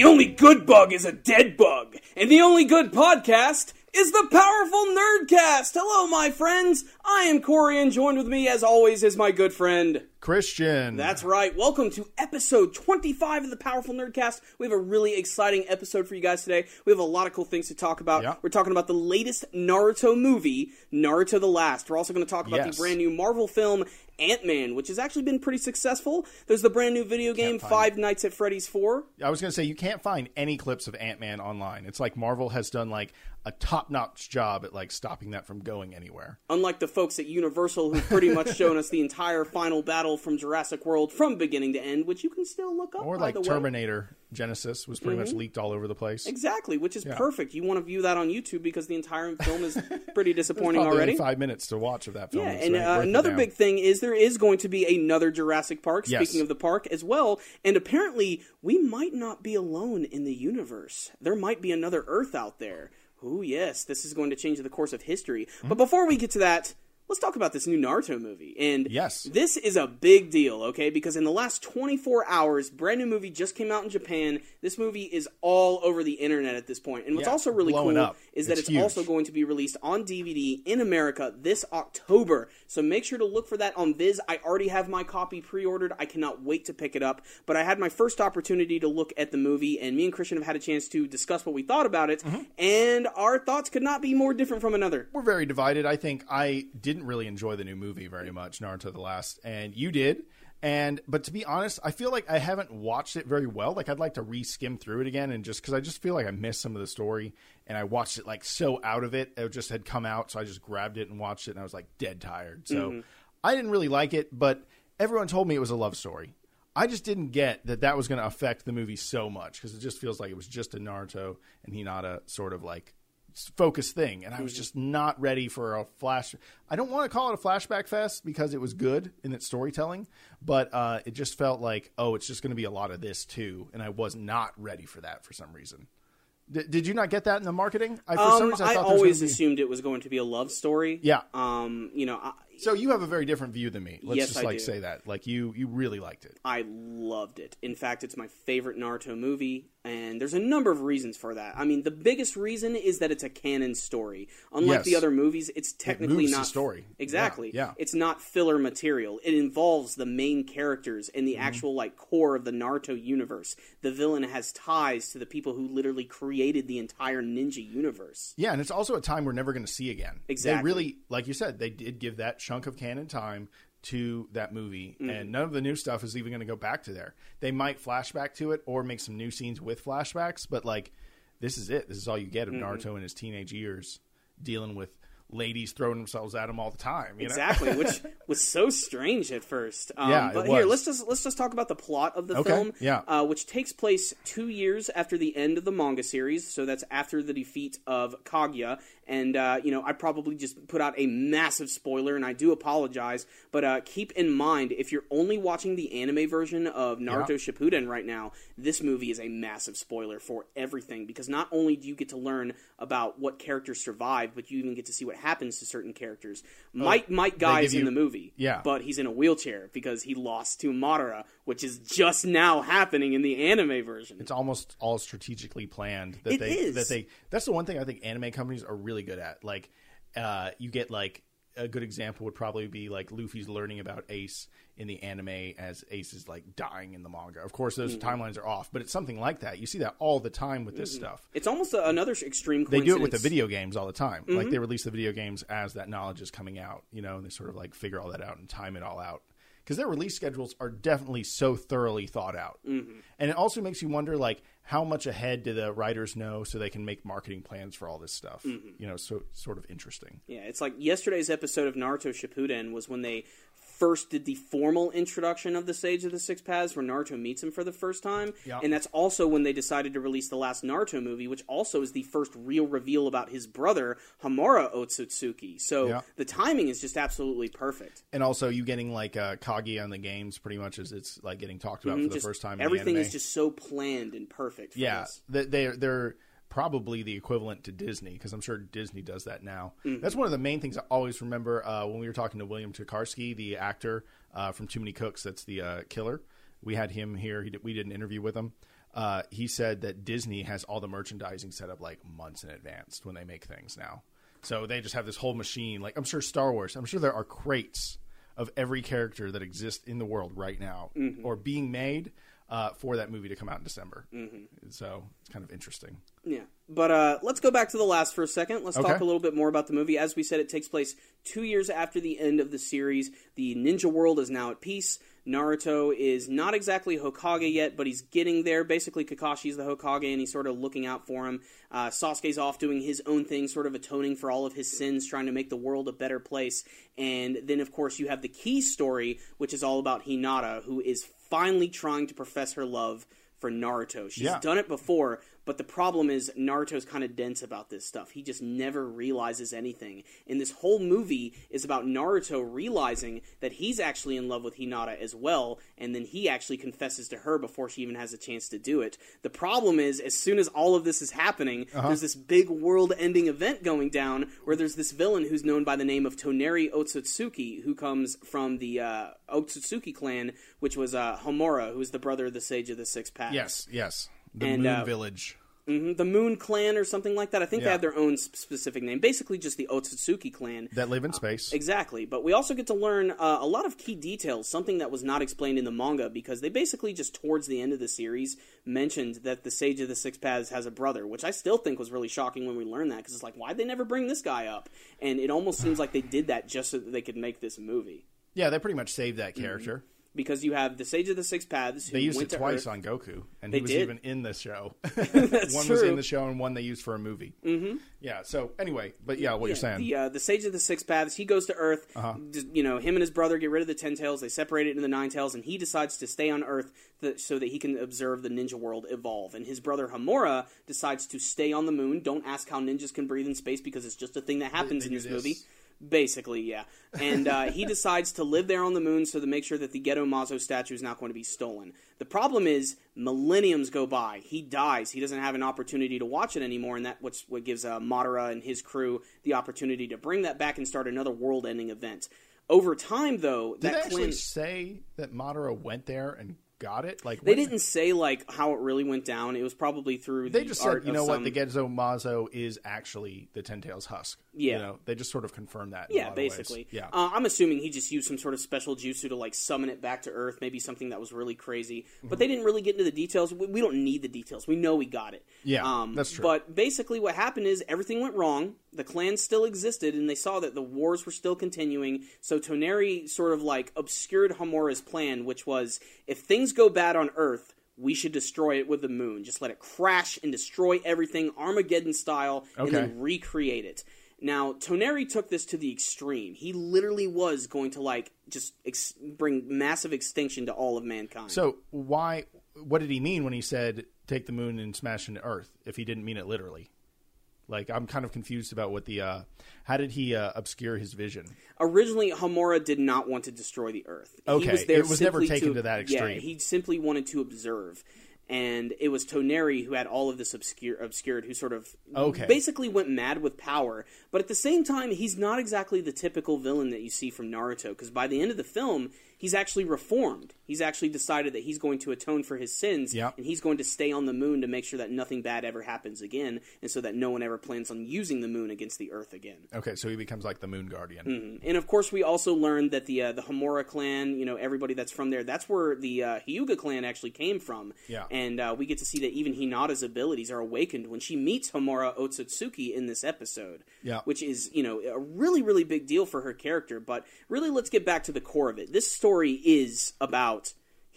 The only good bug is a dead bug, and the only good podcast is the Powerful Nerdcast. Hello, my friends. I am Corey, and joined with me, as always, is my good friend. Christian. That's right. Welcome to episode 25 of the Powerful Nerdcast. We have a really exciting episode for you guys today. We have a lot of cool things to talk about. Yeah. We're talking about the latest Naruto movie, Naruto the Last. We're also going to talk about Yes. the brand new Marvel film, Ant Man, which has actually been pretty successful. There's the brand new video game, Five Nights at Freddy's 4. I was going to say you can't find any clips of Ant Man online. It's like Marvel has done like a top notch job at like stopping that from going anywhere. unlike the folks at Universal who've pretty much shown us the entire final battle from Jurassic World from beginning to end, which you can still look up. Or by like the way. Terminator Genisys was pretty much leaked all over the place. Exactly, which is perfect. You want to view that on YouTube because the entire film is pretty disappointing already. five minutes to watch of that film. Yeah, and uh, another big thing is there is going to be another Jurassic Park. Yes. Speaking of the park as well, and apparently we might not be alone in the universe. There might be another Earth out there. Ooh, yes, this is going to change the course of history. Mm-hmm. But before we get to that, let's talk about this new Naruto movie. And Yes. this is a big deal, okay? Because in the last 24 hours, brand new movie just came out in Japan. This movie is all over the internet at this point. And what's Yeah, also really cool up. is that It's also going to be released on DVD in America this October. So make sure to look for that on Viz. I already have my copy pre-ordered. I cannot wait to pick it up. But I had my first opportunity to look at the movie, and me and Christian have had a chance to discuss what we thought about it, Mm-hmm. and our thoughts could not be more different from another. We're very divided. I think I didn't really enjoy the new movie very much, Naruto the Last, and you did. And but to be honest, I feel like I haven't watched it very well. Like I'd like to re-skim through it again, and just because I just feel like I missed some of the story, and I watched it like so out of it. It just had come out, so I just grabbed it and watched it, and I was like dead tired. So mm-hmm. I didn't really like it, but everyone told me it was a love story. I just didn't get that that was going to affect the movie so much because it just feels like it was just a Naruto and Hinata sort of like focus thing and i was just not ready for a flash i don't want to call it a flashback fest because it was good in its storytelling but uh, it just felt like oh it's just going to be a lot of this too and i was not ready for that for some reason D- did you not get that in the marketing I, for some Um, reason, I was always be- assumed it was going to be a love story. Yeah. Um, you know, I, so you have a very different view than me let's Yes, just I like do. say that like you you really liked it I loved it. In fact, it's my favorite Naruto movie, and there's a number of reasons for that. I mean, the biggest reason is that it's a canon story. Unlike Yes. the other movies, it's technically the not story. Exactly. Yeah, yeah. It's not filler material. It involves the main characters and Mm-hmm. the actual like core of the Naruto universe. The villain has ties to the people who literally created the entire ninja universe. Yeah, and it's also a time we're never going to see again. Exactly. They really, like you said, they did give that chunk of canon time to that movie, Mm-hmm. and none of the new stuff is even going to go back to there. They might flashback to it or make some new scenes with flashbacks, but like this is it. This is all you get of Mm-hmm. Naruto in his teenage years dealing with ladies throwing themselves at him all the time. You know? Exactly, which was so strange at first. Um, Yeah, but here, let's just let's just talk about the plot of the Okay, film. yeah. uh, which takes place two years after the end of the manga series. So that's after the defeat of Kaguya. And uh, you know, I probably just put out a massive spoiler, and I do apologize. But uh, keep in mind, if you're only watching the anime version of Naruto Shippuden right now, this movie is a massive spoiler for everything because not only do you get to learn about what characters survive, but you even get to see what happens to certain characters. Might Might Guy give is in the movie, Yeah. but he's in a wheelchair because he lost to Madara, which is just now happening in the anime version. It's almost all strategically planned that It they is. that they that's the one thing I think anime companies are really good at. Like uh you get like a good example would probably be like Luffy's learning about Ace in the anime as Ace is like dying in the manga. Of course those Mm-hmm. timelines are off, but it's something like that. You see that all the time with this stuff. It's almost a, another extreme. They do it with the video games all the time. Like Mm-hmm. they release the video games as that knowledge is coming out, you know, and they sort of like figure all that out and time it all out. because their release schedules are definitely so thoroughly thought out, mm-hmm. and it also makes you wonder like how much ahead do the writers know so they can make marketing plans for all this stuff. Mm-hmm. You know, so sort of interesting. Yeah, it's like yesterday's episode of Naruto Shippuden was when they first did the formal introduction of the Sage of the Six Paths, where Naruto meets him for the first time, Yeah. and that's also when they decided to release the last Naruto movie, which also is the first real reveal about his brother Hamura Otsutsuki. So Yeah. the timing is just absolutely perfect. And also, you getting like uh, Kagi on the games pretty much as it's like getting talked about for the Mm-hmm. First time. In everything is just so planned and perfect. For yeah. this. They they're, they're probably the equivalent to Disney because I'm sure Disney does that now. Mm-hmm. That's one of the main things I always remember uh, when we were talking to William Tokarsky, the actor uh, from Too Many Cooks. That's the uh, killer. We had him here. He did, we did an interview with him. Uh, he said that Disney has all the merchandising set up like months in advance when they make things now. So they just have this whole machine. Like I'm sure Star Wars. I'm sure there are crates of every character that exists in the world right now Mm-hmm. or being made uh, for that movie to come out in December. So it's kind of interesting. Yeah. But uh, let's go back to the last for a second. Let's Okay. talk a little bit more about the movie. As we said, it takes place two years after the end of the series. The ninja world is now at peace. Naruto is not exactly Hokage yet, but he's getting there. Basically, Kakashi's the Hokage, and he's sort of looking out for him. Uh, Sasuke's off doing his own thing, sort of atoning for all of his sins, trying to make the world a better place. And then, of course, you have the key story, which is all about Hinata, who is finally trying to profess her love for Naruto. She's Yeah. done it before, but the problem is Naruto's kind of dense about this stuff. He just never realizes anything. And this whole movie is about Naruto realizing that he's actually in love with Hinata as well, and then he actually confesses to her before she even has a chance to do it. The problem is, as soon as all of this is happening, there's this big world ending event going down where there's this villain who's known by the name of Toneri Otsutsuki, who comes from the uh, Otsutsuki clan, which was uh, Hamura, who is the brother of the Sage of the Six Paths. Yes, yes. The And, Moon uh, Village. Mhm, the Moon Clan or something like that. I think they have their own specific name. Basically, just the Otsutsuki clan. That live in space. Exactly, but we also get to learn uh, a lot of key details, something that was not explained in the manga, because they basically just towards the end of the series mentioned that the Sage of the Six Paths has a brother, which I still think was really shocking when we learned that, because it's like, why'd they never bring this guy up? And it almost seems like they did that just so that they could make this movie. yeah, they pretty much saved that character. Because you have the Sage of the Six Paths who They used went it twice Earth. on Goku, and They he was did. even in the show. One was in the show, and one they used for a movie. Mm-hmm. Yeah. So anyway, but yeah, what you're saying? Uh-huh. The uh, the Sage of the Six Paths. He goes to Earth. d- You know, him and his brother get rid of the Ten Tails. They separate it into the Nine Tails, and he decides to stay on Earth th- so that he can observe the ninja world evolve. And his brother Hamura decides to stay on the moon. Don't ask how ninjas can breathe in space because it's just a thing that happens they in do this, this. Basically, yeah. And uh, he decides to live there on the moon so to make sure that the Gedo Mazo statue is not going to be stolen. The problem is, millenniums go by. He dies. He doesn't have an opportunity to watch it anymore, and that's what gives uh, Madara and his crew the opportunity to bring that back and start another world-ending event. Over time, though, Did that they actually say that Madara went there and got it? Like they didn't say like how it really went down. It was probably through They the just said, you know what, some- the Gedo Mazo is actually the Ten Tails husk. Yeah. You know, they just sort of confirmed that. Yeah, lot of ways. basically. Yeah. Uh, I'm assuming he just used some sort of special jutsu to like summon it back to Earth, maybe something that was really crazy. But they didn't really get into the details. We, we don't need the details. We know we got it. Yeah, um, that's true. But basically, what happened is everything went wrong. The clan still existed, and they saw that the wars were still continuing. So Toneri sort of like obscured Hamura's plan, which was if things go bad on Earth. We should destroy it with the moon. Just let it crash and destroy everything, Armageddon style, and then recreate it. Now, Toneri took this to the extreme. He literally was going to like just ex- bring massive extinction to all of mankind. So why? What did he mean when he said take the moon and smash into Earth? If he didn't mean it literally, like I'm kind of confused about what the. Uh, how did he uh, obscure his vision? Originally, Hamura did not want to destroy the Earth. He Okay, was there it was never taken to that Yeah, extreme. he simply wanted to observe. And it was Toneri who had all of this obscure, obscured, who sort of Okay. basically went mad with power. But at the same time, he's not exactly the typical villain that you see from Naruto, because by the end of the film, he's actually reformed. He's actually decided that he's going to atone for his sins, Yep. and he's going to stay on the moon to make sure that nothing bad ever happens again, and so that no one ever plans on using the moon against the Earth again. Okay, so he becomes like the Moon Guardian. Mm-hmm. And of course, we also learned that the uh, the Hamura clan, you know, everybody that's from there, that's where the uh, Hyuga clan actually came from. Yeah. And uh, we get to see that even Hinata's abilities are awakened when she meets Hamura Otsutsuki in this episode. Yeah. Which is, you know, a really, really big deal for her character. But really, let's get back to the core of it. This story is about.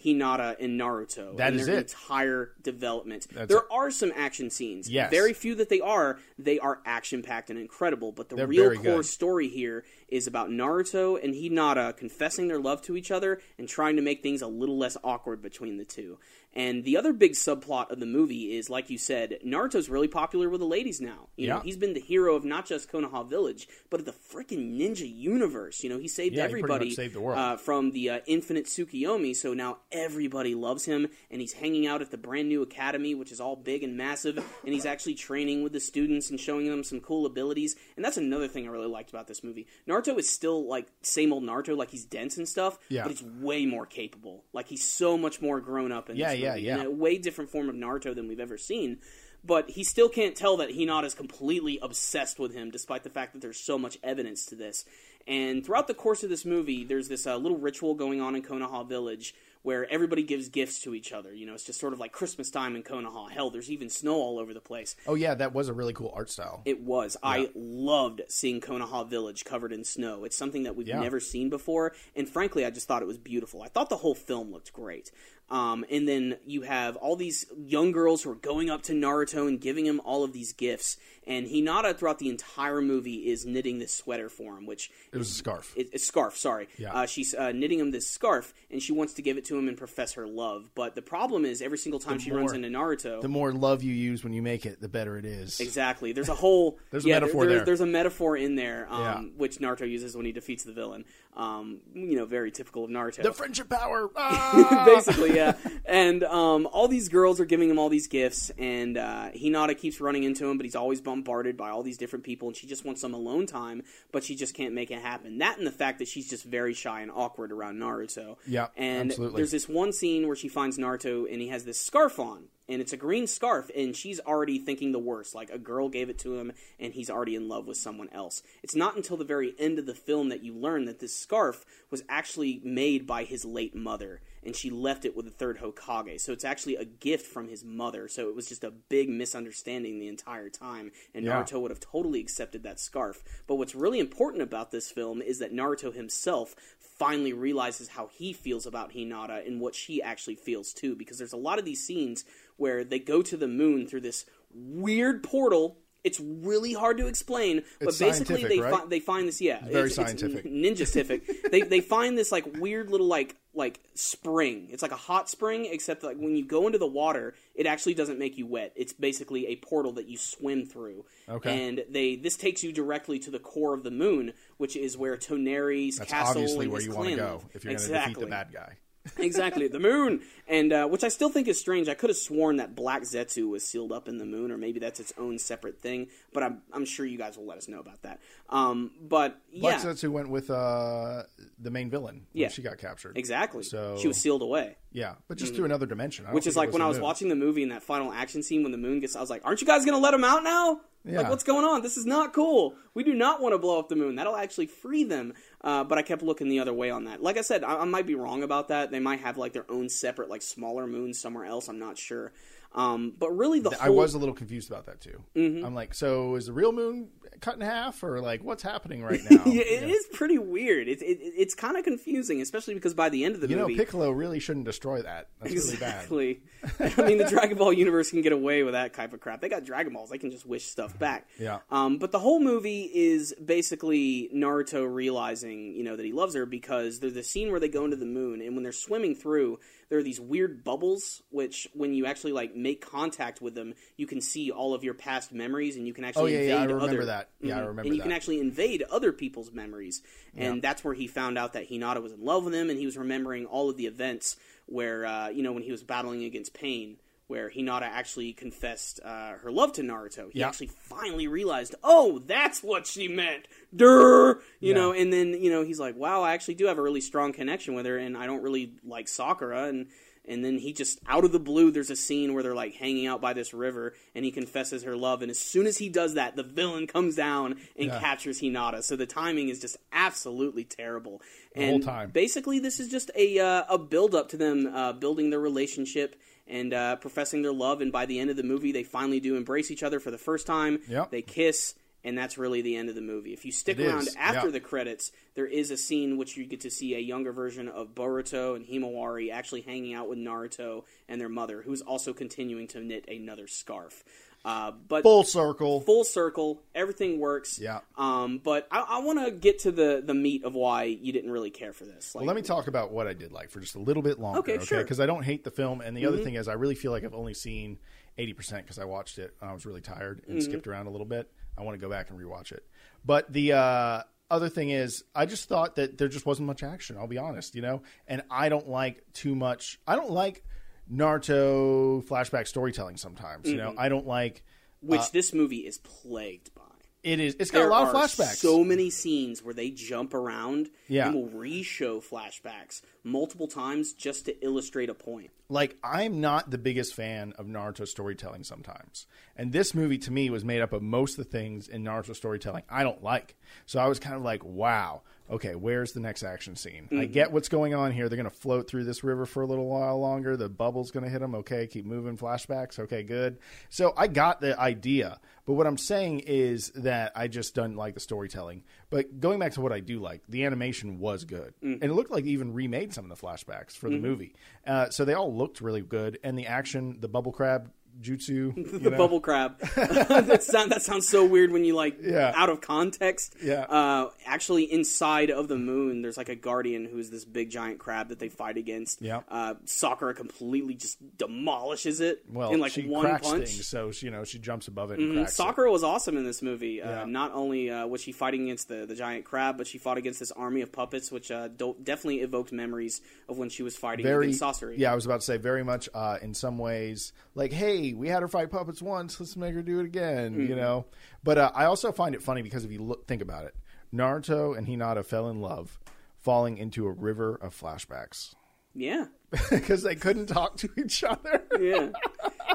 Hinata and Naruto. That and is their it. entire development. That's there it. are some action scenes. Yes. Very few that they are. They are action packed and incredible. But the They're real core good. story here is about Naruto and Hinata confessing their love to each other and trying to make things a little less awkward between the two. And the other big subplot of the movie is, like you said, Naruto's really popular with the ladies now. You know, Yeah. he's been the hero of not just Konoha Village, but of the freaking ninja universe. You know, he saved Yeah, he everybody saved the world. Uh, from the uh, Infinite Tsukiyomi, so now everybody loves him, and he's hanging out at the brand new academy, which is all big and massive, and he's actually training with the students and showing them some cool abilities. And that's another thing I really liked about this movie. Naruto is still like same old Naruto, like he's dense and stuff, Yeah. but he's way more capable. Like he's so much more grown up in Yeah, this yeah, yeah. in a way different form of Naruto than we've ever seen. But he still can't tell that Hinata is completely obsessed with him, despite the fact that there's so much evidence to this. And throughout the course of this movie, there's this uh, little ritual going on in Konoha Village where everybody gives gifts to each other. You know, it's just sort of like Christmas time in Konoha. Hell, there's even snow all over the place. Oh yeah, that was a really cool art style. It was. I loved seeing Konoha Village covered in snow. It's something that we've Yeah. never seen before, and frankly, I just thought it was beautiful. I thought the whole film looked great. Um, and then you have all these young girls who are going up to Naruto and giving him all of these gifts. And Hinata, throughout the entire movie, is knitting this sweater for him, which it was a scarf. it, it's scarf. Sorry, Yeah. uh, she's uh, knitting him this scarf, and she wants to give it to him and profess her love. But the problem is, every single time she runs into Naruto, the more love you use when you make it, the better it is. Exactly. There's a whole There's a yeah, metaphor there's, there. There's a metaphor in there, um, Yeah. which Naruto uses when he defeats the villain. Um, you know, very typical of Naruto. The friendship power. Ah! Basically, yeah. And um, all these girls are giving him all these gifts, and uh, Hinata keeps running into him, but he's always bombarded by all these different people, and she just wants some alone time, but she just can't make it happen. That and the fact that she's just very shy and awkward around Naruto. Yeah, and absolutely. There's this one scene where she finds Naruto, and he has this scarf on. And it's a green scarf, and she's already thinking the worst. Like a girl gave it to him, and he's already in love with someone else. It's not until the very end of the film that you learn that this scarf was actually made by his late mother, and she left it with the third Hokage. So it's actually a gift from his mother. So it was just a big misunderstanding the entire time, and Yeah. Naruto would have totally accepted that scarf. But what's really important about this film is that Naruto himself finally realizes how he feels about Hinata and what she actually feels too, because there's a lot of these scenes where they go to the moon through this weird portal. It's really hard to explain, but It's basically they right? fi- they find this yeah, very it's, scientific. It's ninja-cific. they they find this like weird little like like spring. It's like a hot spring, except like when you go into the water, it actually doesn't make you wet. It's basically a portal that you swim through. Okay. And they this takes you directly to the core of the moon, which is where Toneri's That's castle obviously and where his you want to go if you're going to defeat the bad guy. Exactly, the moon, and uh, which I still think is strange. I could have sworn that Black Zetsu was sealed up in the moon, or maybe that's its own separate thing. But I'm I'm sure you guys will let us know about that. Um, but Black yeah, Zetsu went with uh, the main villain when Yeah. she got captured. exactly. So- she was sealed away. Yeah, but just through another dimension. Which is like when I was moon. watching the movie in that final action scene when the moon gets, I was like, "Aren't you guys going to let him out now? Yeah. Like, what's going on? This is not cool. We do not want to blow up the moon. That'll actually free them." Uh, but I kept looking the other way on that. Like I said, I, I might be wrong about that. They might have like their own separate, like smaller moons somewhere else. I'm not sure. Um, but really, the I whole was a little confused about that too. Mm-hmm. I'm like, so is the real moon cut in half, or like what's happening right now? yeah, it is pretty weird. It, it, it's kind of confusing, especially because by the end of the You know, movie, Piccolo really shouldn't destroy that. That's really bad. I mean, the Dragon Ball universe can get away with that type of crap. They got Dragon Balls; they can just wish stuff back. Yeah. Um, but the whole movie is basically Naruto realizing, you know, that he loves her because there's the scene where they go into the moon, and when they're swimming through, there are these weird bubbles, which when you actually like make contact with them, you can see all of your past memories, and you can actually Oh, yeah, invade yeah, I remember other. that. Yeah, I Mhm. remember And you can actually invade other people's memories, and that's where he found out that Hinata was in love with him, and he was remembering all of the events where uh, you know when he was battling against Pain where Hinata actually confessed uh, her love to Naruto. He Yeah. actually finally realized, oh, that's what she meant. Durr, you Yeah. know. And then you know he's like, wow, I actually do have a really strong connection with her, and I don't really like Sakura. And and then he just out of the blue, there's a scene where they're like hanging out by this river, and he confesses her love. And as soon as he does that, the villain comes down and Yeah. captures Hinata. So the timing is just absolutely terrible. whole and time. basically, this is just a uh, a build up to them uh, building their relationship and uh, professing their love. And by the end of the movie, they finally do embrace each other for the first time. Yep. They kiss. And that's really the end of the movie. If you stick It around is, after the credits, there is a scene which you get to see a younger version of Boruto and Himawari actually hanging out with Naruto and their mother, who's also continuing to knit another scarf. Uh, but Full circle. full circle, everything works. Yeah. Um, but I, I want to get to the the meat of why you didn't really care for this. Like, Well, let me talk about what I did like for just a little bit longer. Okay, sure. Because I don't hate the film, and the Mm-hmm. other thing is, I really feel like I've only seen eighty percent because I watched it and I was really tired and Mm-hmm. skipped around a little bit. I want to go back and rewatch it. But the uh, other thing is, I just thought that there just wasn't much action. I'll be honest, you know, and I don't like too much. I don't like Naruto flashback storytelling. Sometimes, you know, Mm-hmm. I don't like. which this movie is plagued by. It is. It's got There a lot of flashbacks. so many scenes where they jump around Yeah. and will re-show flashbacks multiple times just to illustrate a point. like I'm not the biggest fan of Naruto storytelling sometimes. And this movie to me was made up of most of the things in Naruto storytelling I don't like. So I was kind of like, wow, okay, where's the next action scene? I mm-hmm. get what's going on here. They're going to float through this river for a little while longer. The bubble's going to hit them. Okay, keep moving flashbacks. Okay, good. So I got the idea. But what I'm saying is that I just don't like the storytelling. But going back to what I do like, the animation was good. Mm. And it looked like they even remade some of the flashbacks for the mm-hmm. movie. Uh, so they all looked really good. And the action, the bubble crab jutsu. you the know? bubble crab. that, sound, that sounds so weird when you like Yeah. out of context. Yeah. Uh, actually, inside of the moon, there's like a guardian who's this big giant crab that they fight against. Yeah. Uh, Sakura completely just demolishes it Well, in like she one cracks punch. things, so she, you know she jumps above it and Mhm. cracks it. Sakura was awesome in this movie. Uh, Yeah. Not only uh, was she fighting against the, the giant crab, but she fought against this army of puppets, which uh, do- definitely evoked memories of when she was fighting very against Sasori. yeah i was about to say very much uh, in some ways like hey we had her fight puppets once let's make her do it again Mm-hmm. you know but uh, i also find it funny because if you look think about it naruto and hinata fell in love falling into a river of flashbacks Yeah. because they couldn't talk to each other Yeah.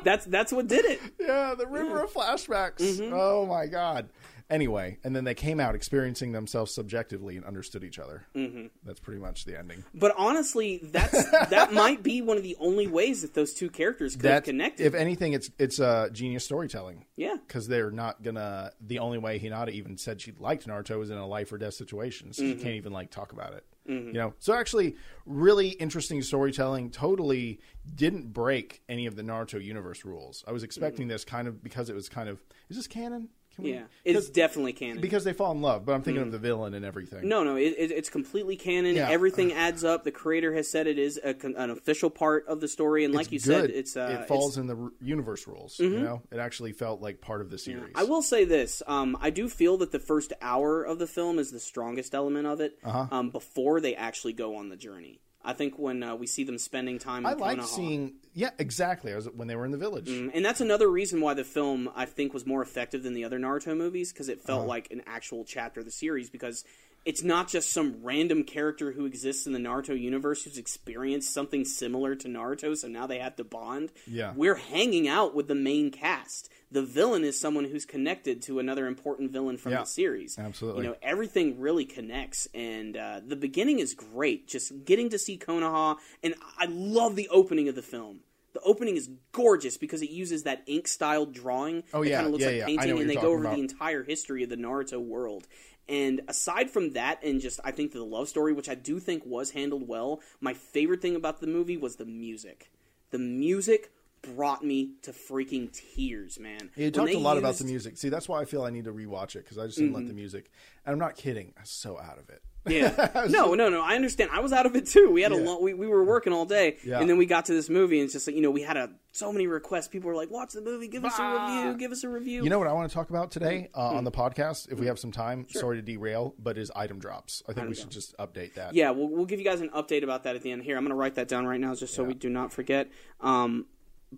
that's that's what did it. yeah the river of flashbacks Mm-hmm. oh my god anyway and then they came out experiencing themselves subjectively and understood each other mm-hmm. that's pretty much the ending But honestly, that's that might be one of the only ways that those two characters could have connected. if anything it's it's uh, genius storytelling yeah. because they're not gonna. The only way Hinata even said she liked Naruto was in a life or death situation, so Mm-hmm. she can't even like talk about it. You know, so actually, really interesting storytelling. Totally didn't break any of the Naruto universe rules. I was expecting this kind of because it was kind of is this canon? Can we- Mm-hmm. Yeah. It's 'cause- definitely canon. because they fall in love. But I'm thinking of the villain and everything. no, no, it, it, it's completely canon. Yeah. Everything adds up. The creator has said it is a, an official part of the story, and like you It's said, it's uh, it falls it's- Mm-hmm. in the universe rules. You know, it actually felt like part of the series. I will say this: um, I do feel that the first hour of the film is the strongest element of it. Uh-huh. Um, before they actually go on the journey, I think when uh, we see them spending time, in I like seeing. Yeah, exactly. I was when they were in the village. And that's another reason why the film I think was more effective than the other Naruto movies because it Uh-huh. felt like an actual chapter of the series because it's not just some random character who exists in the Naruto universe who's experienced something similar to Naruto so now they have to bond. Yeah. We're hanging out with the main cast. The villain is someone who's connected to another important villain from Yeah, the series. absolutely. You know, everything really connects and uh, the beginning is great. Just getting to see Konoha and I love the opening of the film. The opening is gorgeous because it uses that ink style drawing. Oh, that yeah, kind of looks yeah, like yeah. I painting, and they go over the entire history of the Naruto world. And aside from that, and just I think the love story, which I do think was handled well, my favorite thing about the movie was the music. The music brought me to freaking tears, man. You talked a lot about the music. See, that's why I feel I need to rewatch it because I just didn't Mm-hmm. let the music. And I'm not kidding. I'm so out of it. Yeah. No, no, no. I understand. I was out of it too. We had a Yeah. long. We, we were working all day, Yeah. and then we got to this movie, and it's just like you know we had a so many requests. People were like, "Watch the movie. Give us a review. Give us a review." You know what I want to talk about today uh, Hmm. on the podcast, if we have some time. Sorry to derail, but is item drops. I think we should just update that. Yeah, we'll, we'll give you guys an update about that at the end. Here, I'm going to write that down right now just so we do not forget. Um,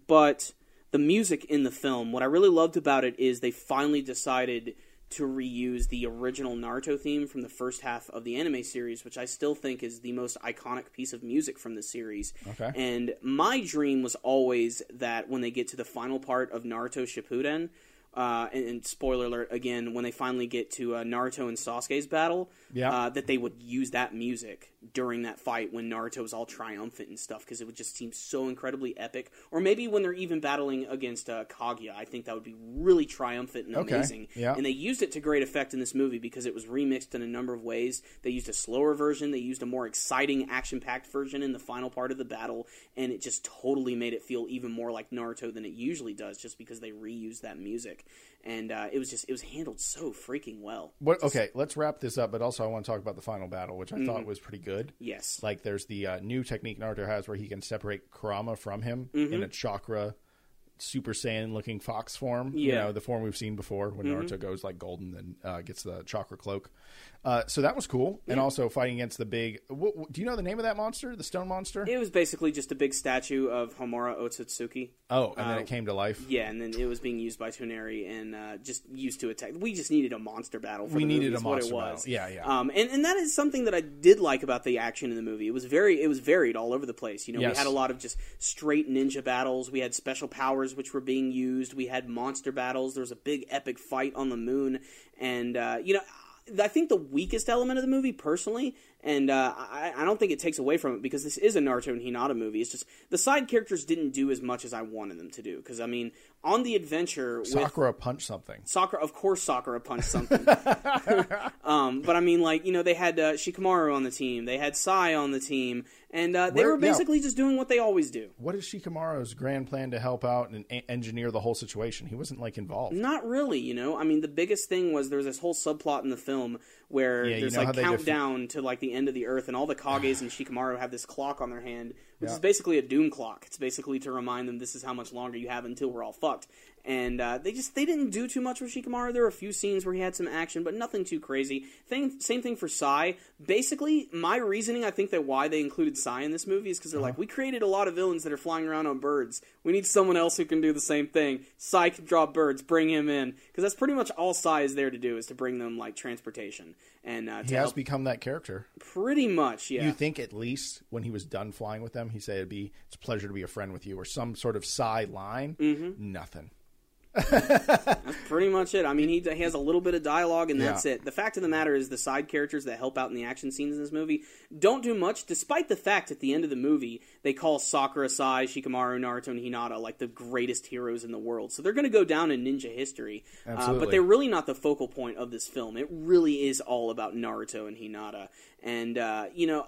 but the music in the film, what I really loved about it is they finally decided to reuse the original Naruto theme from the first half of the anime series, which I still think is the most iconic piece of music from the series. Okay. And my dream was always that when they get to the final part of Naruto Shippuden, uh, and, and spoiler alert again, when they finally get to uh, Naruto and Sasuke's battle, Yeah. uh, that they would use that music during that fight when Naruto was all triumphant and stuff, because it would just seem so incredibly epic. Or maybe when they're even battling against uh, Kaguya, I think that would be really triumphant and Okay. amazing. Yeah. And they used it to great effect in this movie because it was remixed in a number of ways. They used a slower version, they used a more exciting, action packed version in the final part of the battle, and it just totally made it feel even more like Naruto than it usually does just because they reused that music. And uh, it was just, it was handled so freaking well. What? Okay, let's wrap this up. But also, I want to talk about the final battle, which I Mm-hmm. thought was pretty good. Yes. Like, there's the uh, new technique Naruto has where he can separate Kurama from him Mm-hmm. in a chakra, Super Saiyan looking fox form. You Yeah. Mm-hmm. know, the form we've seen before when Naruto goes like golden and uh, gets the chakra cloak. Uh, so that was cool. And also fighting against the big. What, what- do you know the name of that monster? The stone monster? It was basically just a big statue of Hamura Otsutsuki. Oh, and then uh, it came to life. Yeah, and then it was being used by Toneri and uh, just used to attack. We just needed a monster battle. For We the needed movie, a is what monster it battle. was. Yeah, yeah. Um, and and that is something that I did like about the action in the movie. It was very it was varied all over the place. You know, Yes. we had a lot of just straight ninja battles. We had special powers which were being used. We had monster battles. There was a big epic fight on the moon, and uh, you know. I think the weakest element of the movie, personally, and uh, I, I don't think it takes away from it because this is a Naruto and Hinata movie. It's just the side characters didn't do as much as I wanted them to do. Because I mean, on the adventure with Sakura punched something. Sakura, of course, Sakura punched something. um, but I mean, like you know, they had uh, Shikamaru on the team, they had Sai on the team, and uh, they Where- were basically just doing what they always do. What is Shikamaru's grand plan to help out and e- engineer the whole situation? He wasn't like involved. Not really, you know. I mean, the biggest thing was there's this whole subplot in the film where Yeah, you there's know like countdown to like the end of the earth, and all the Kages and Shikamaru have this clock on their hand, which Yeah. is basically a doom clock. It's basically to remind them this is how much longer you have until we're all fucked. And uh, they just they didn't do too much with Shikamaru. There were a few scenes where he had some action, but nothing too crazy. Thing, same thing for Sai. Basically, my reasoning I think that why they included Sai in this movie is because they're like, we created a lot of villains that are flying around on birds. We need someone else who can do the same thing. Sai can draw birds. Bring him in because that's pretty much all Sai is there to do is to bring them like transportation and uh, He has help. become that character. pretty much, yeah. You think at least when he was done flying with them, he said it'd be it's a pleasure to be a friend with you, or some sort of side line. Mm-hmm. Nothing. Pretty much it. I mean, he, he has a little bit of dialogue, and that's Yeah. it. The fact of the matter is, the side characters that help out in the action scenes in this movie don't do much, despite the fact at the end of the movie they call Sakura, Sai, Shikamaru, Naruto, and Hinata like the greatest heroes in the world. So they're going to go down in ninja history. Uh, but they're really not the focal point of this film. It really is all about Naruto and Hinata. And, uh, you know.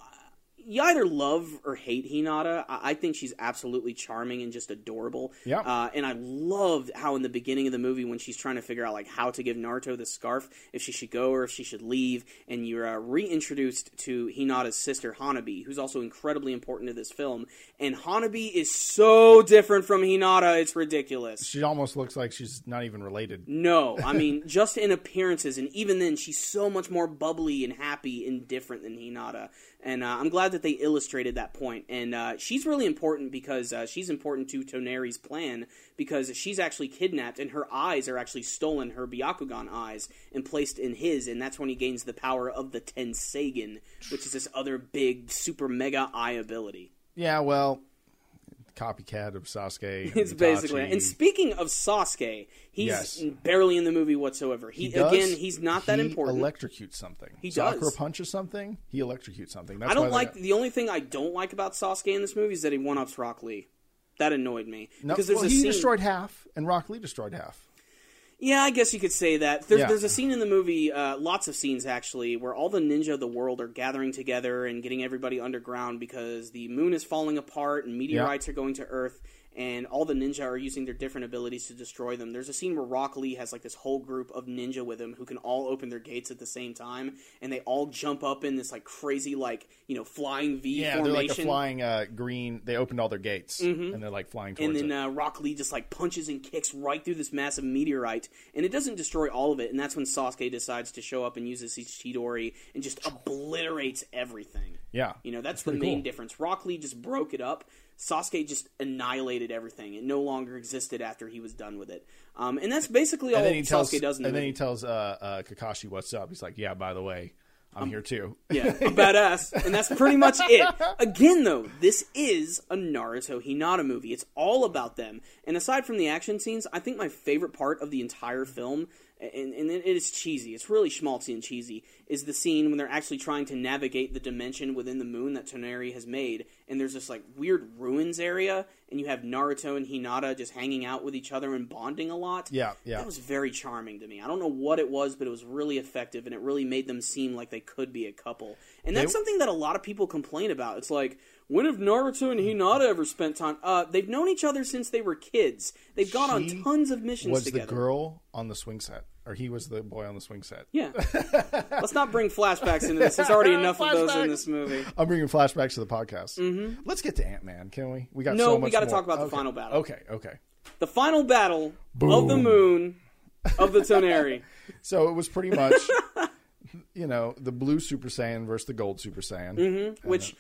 You either love or hate Hinata. I I think she's absolutely charming and just adorable. Yeah. Uh, and I loved how in the beginning of the movie, when she's trying to figure out like how to give Naruto the scarf, if she should go or if she should leave, and you're uh, reintroduced to Hinata's sister Hanabi, who's also incredibly important to this film. And Hanabi is so different from Hinata, it's ridiculous. She almost looks like she's not even related. No, I mean just in appearances, and even then, she's so much more bubbly and happy and different than Hinata. And uh, I'm glad that they illustrated that point. And uh, she's really important because uh, she's important to Toneri's plan because she's actually kidnapped, and her eyes are actually stolen, her Byakugan eyes, and placed in his, and that's when he gains the power of the Tenseigan, which is this other big super mega eye ability. Yeah, well, copycat of Sasuke. It's basically. And speaking of Sasuke, he's Yes. barely in the movie whatsoever. He, He does- again, he's not that he important. electrocutes something. He Sakura does. punches something. He electrocutes something. That's I don't like the only thing I don't like about Sasuke in this movie is that he one ups Rock Lee. That annoyed me No, because there's well, a he scene. destroyed half, and Rock Lee destroyed half. Yeah, I guess you could say that. There's, Yeah. there's a scene in the movie, uh, lots of scenes actually, where all the ninja of the world are gathering together and getting everybody underground because the moon is falling apart and meteorites are going to Earth, and all the ninja are using their different abilities to destroy them. There's a scene where Rock Lee has like this whole group of ninja with him who can all open their gates at the same time, and they all jump up in this like crazy like you know flying V Yeah, formation. they're like a flying uh, green. They opened all their gates, and they're like flying towards and then uh, Rock Lee just like punches and kicks right through this massive meteorite, and it doesn't destroy all of it. And that's when Sasuke decides to show up and uses his Chidori and just obliterates everything. yeah, You know, that's the main cool. difference. Rock Lee just broke it up. Sasuke just annihilated everything. It no longer existed after he was done with it. Um, and that's basically all and then he tells, does in the and then he tells uh, uh, Kakashi what's up. He's like, "Yeah, by the way, I'm um, here too." Yeah, I'm badass, and that's pretty much it. Again, though, this is a Naruto Hinata movie. It's all about them. And aside from the action scenes, I think my favorite part of the entire film, and, and it is cheesy, it's really schmaltzy and cheesy, is the scene when they're actually trying to navigate the dimension within the moon that Toneri has made. And there's this like weird ruins area, and you have Naruto and Hinata just hanging out with each other and bonding a lot. Yeah, yeah. That was very charming to me. I don't know what it was, but it was really effective, and it really made them seem like they could be a couple. And that's They- something that a lot of people complain about. It's like, when have Naruto and Hinata ever spent time? Uh, they've known each other since they were kids. They've gone She on tons of missions was together. the girl on the swing set, or he was the boy on the swing set. Yeah. Let's not bring flashbacks into this. There's already enough of those in Flashbacks. this movie. I'm bringing flashbacks to the podcast. Mm-hmm. Let's get to Ant Man, can we? We got No, so we much gotta more. talk about the Okay. final battle. Okay, okay. The final battle of the Boom. moon of the Toneri. So it was pretty much, you know, the blue Super Saiyan versus the gold Super Saiyan. Mm-hmm. which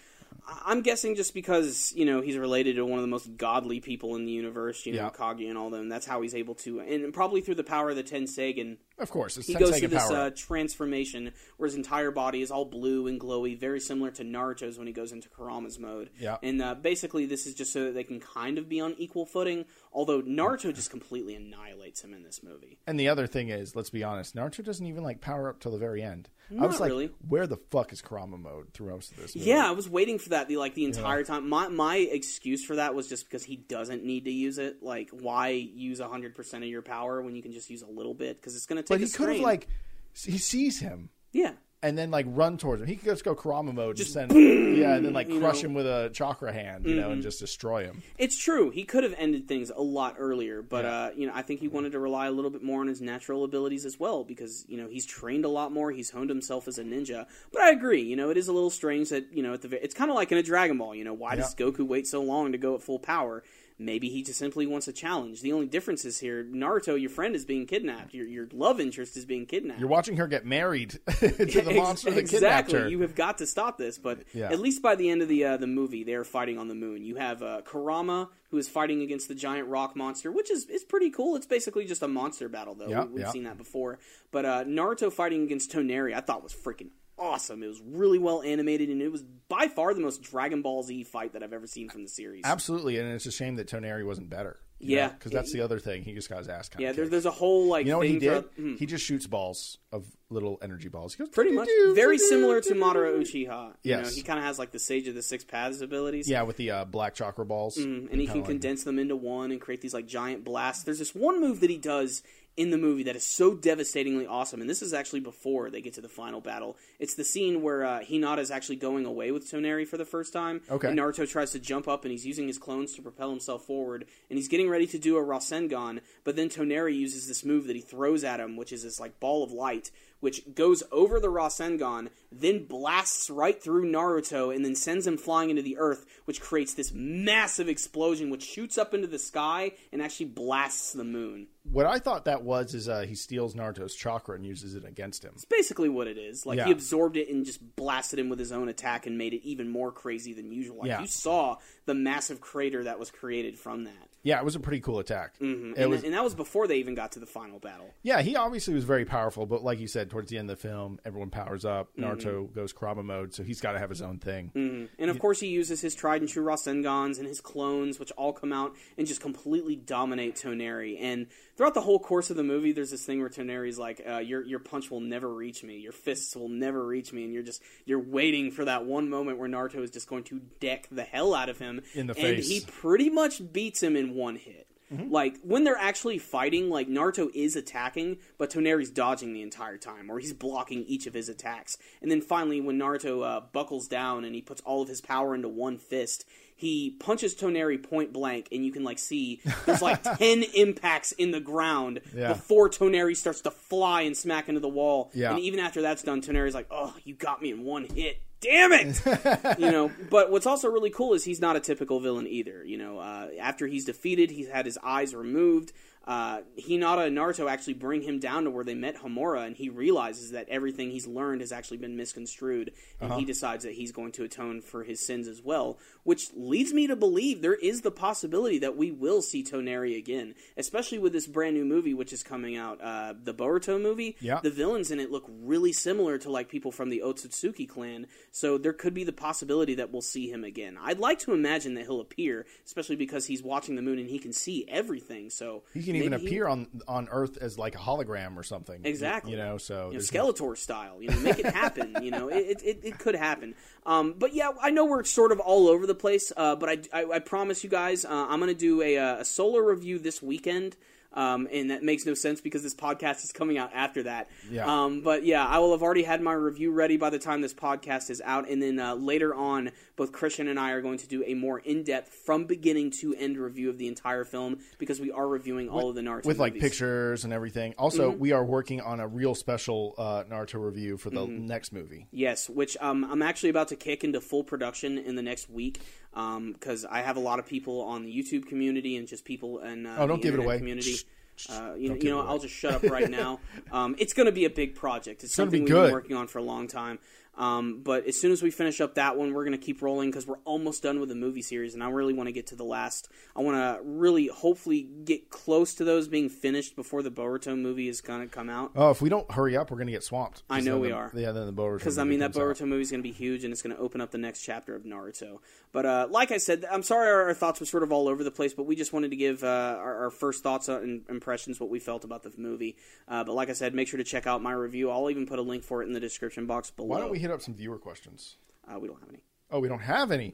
I'm guessing just because you know he's related to one of the most godly people in the universe, you know, Yeah. Kage and all them. That's how he's able to, and probably through the power of the Tenseigan, Of course, it's he goes through this uh, transformation where his entire body is all blue and glowy, very similar to Naruto's when he goes into Kurama's mode. Yeah. And uh, basically, this is just so that they can kind of be on equal footing. Although Naruto just completely annihilates him in this movie. and the other thing is, let's be honest, Naruto doesn't even like power up till the very end. I was like, really. where the fuck is Kurama mode through most of this? Movie? Yeah, I was waiting for that the like the entire time. My my excuse for that was just because he doesn't need to use it. Like, why use hundred percent of your power when you can just use a little bit? Because it's going to take. But he could have like, he sees him yeah, and then like run towards him. He could just go Kurama mode, just and send, yeah, and then like crush know. Mm-hmm. him with a chakra hand, you know, and just destroy him. it's true. He could have ended things a lot earlier, but Yeah. uh, you know, I think he wanted to rely a little bit more on his natural abilities as well because you know he's trained a lot more. He's honed himself as a ninja. But I agree. You know, it is a little strange that you know at the it's kind of like in a Dragon Ball. You know, why does Goku wait so long to go at full power? Maybe he just simply wants a challenge. The only difference is here, Naruto, your friend, is being kidnapped. Your your love interest is being kidnapped. You're watching her get married to the Ex- monster that kidnapped exactly. her. You have got to stop this. But Yeah. at least by the end of the uh, the movie, they are fighting on the moon. You have uh, Kurama who is fighting against the giant rock monster, which is is pretty cool. It's basically just a monster battle, though. Yeah, we, have yeah. seen that before. But uh, Naruto fighting against Toneri, I thought was freaking awesome. It was really well animated, and it was by far the most Dragon Ball Z fight that I've ever seen from the series. Absolutely, and it's a shame that Toneri wasn't better. Yeah. because that's the other thing. He just got his ass kind yeah, of there, there's a whole like You know what he did? throughout- hmm. He just shoots balls of little energy balls. He goes Pretty much, very similar to doo-doo-doo." Madara Uchiha. You know, Yes. he kind of has like the Sage of the Six Paths abilities. Yeah, with the uh, black chakra balls, Mm, and he can like- condense them into one and create these like giant blasts. There's this one move that he does in the movie that is so devastatingly awesome, and this is actually before they get to the final battle. It's the scene where uh, Hinata is actually going away with Toneri for the first time, Okay. and Naruto tries to jump up, and he's using his clones to propel himself forward, and he's getting ready to do a Rasengan, but then Toneri uses this move that he throws at him, which is this like ball of light, which goes over the Rasengan, then blasts right through Naruto, and then sends him flying into the earth, which creates this massive explosion, which shoots up into the sky and actually blasts the moon. What I thought that was is uh, he steals Naruto's chakra and uses it against him. It's basically what it is. Like Yeah. he absorbed it and just blasted him with his own attack and made it even more crazy than usual. Like Yeah. you saw the massive crater that was created from that. Yeah, it was a pretty cool attack. It And, was, and that was before they even got to the final battle. yeah, he obviously was very powerful, but like you said, towards the end of the film, everyone powers up. Mm-hmm. Naruto goes Kurama mode, so he's got to have his own thing. And of course, he uses his tried and true Rasengans and his clones, which all come out and just completely dominate Toneri. And throughout the whole course of the movie, there's this thing where Toneri's like, uh, "Your your punch will never reach me. Your fists will never reach me." And you're just you're waiting for that one moment where Naruto is just going to deck the hell out of him In the and face. he pretty much beats him in one hit. Like when they're actually fighting, like Naruto is attacking, but Toneri's dodging the entire time, or he's blocking each of his attacks. And then finally, when Naruto uh, buckles down and he puts all of his power into one fist, he punches Toneri point blank, and you can like see there's like ten impacts in the ground Yeah. before Toneri starts to fly and smack into the wall. Yeah. And even after that's done, Toneri's like, "Oh, you got me in one hit." Damn it! you know, but what's also really cool is he's not a typical villain either. You know, uh, after he's defeated, he's had his eyes removed. Uh, Hinata and Naruto actually bring him down to where they met Hamura, and he realizes that everything he's learned has actually been misconstrued, and Uh-huh. he decides that he's going to atone for his sins as well, which leads me to believe there is the possibility that we will see Toneri again, especially with this brand new movie which is coming out, uh, the Boruto movie. Yeah. The villains in it look really similar to like people from the Otsutsuki clan, so there could be the possibility that we'll see him again. I'd like to imagine that he'll appear, especially because he's watching the moon and he can see everything. So can even maybe he- appear on on Earth as like a hologram or something. Exactly. You know, so you know, Skeletor style. You know, make it happen. you know, it, it, it could happen. Um, but yeah, I know we're sort of all over the place. Uh, but I, I, I promise you guys, uh, I'm going to do a, uh, a solo review this weekend. Um, and that makes no sense because this podcast is coming out after that. Yeah. Um, but yeah, I will have already had my review ready by the time this podcast is out, and then uh, later on, both Christian and I are going to do a more in-depth, from beginning to end review of the entire film because we are reviewing all of the Naruto with like pictures and everything. Also, Mm-hmm. we are working on a real special uh, Naruto review for the Mm-hmm. next movie. Yes, which um, I'm actually about to kick into full production in the next week because I have a lot of people on the YouTube community and just people and uh, Oh, don't the give it away. Community. Shh, Uh, you you know I'll just shut up right now. Um, it's going to be a big project. It's, be something we've been working on for a long time. Um, but as soon as we finish up that one, we're going to keep rolling because we're almost done with the movie series, and I really want to get to the last. I want to really, hopefully, get close to those being finished before the Boruto movie is going to come out. Oh, if we don't hurry up, we're going to get swamped. I know we the- are. Yeah, then the Boruto because I mean that. Boruto movie is going to be huge and it's going to open up the next chapter of Naruto. But uh, like I said, I'm sorry our, our thoughts were sort of all over the place, but we just wanted to give uh, our, our first thoughts and impressions, what we felt about the movie. Uh, but like I said, make sure to check out my review. I'll even put a link for it in the description box below. Why don't we hit up some viewer questions? Uh, we don't have any. Oh, we don't have any.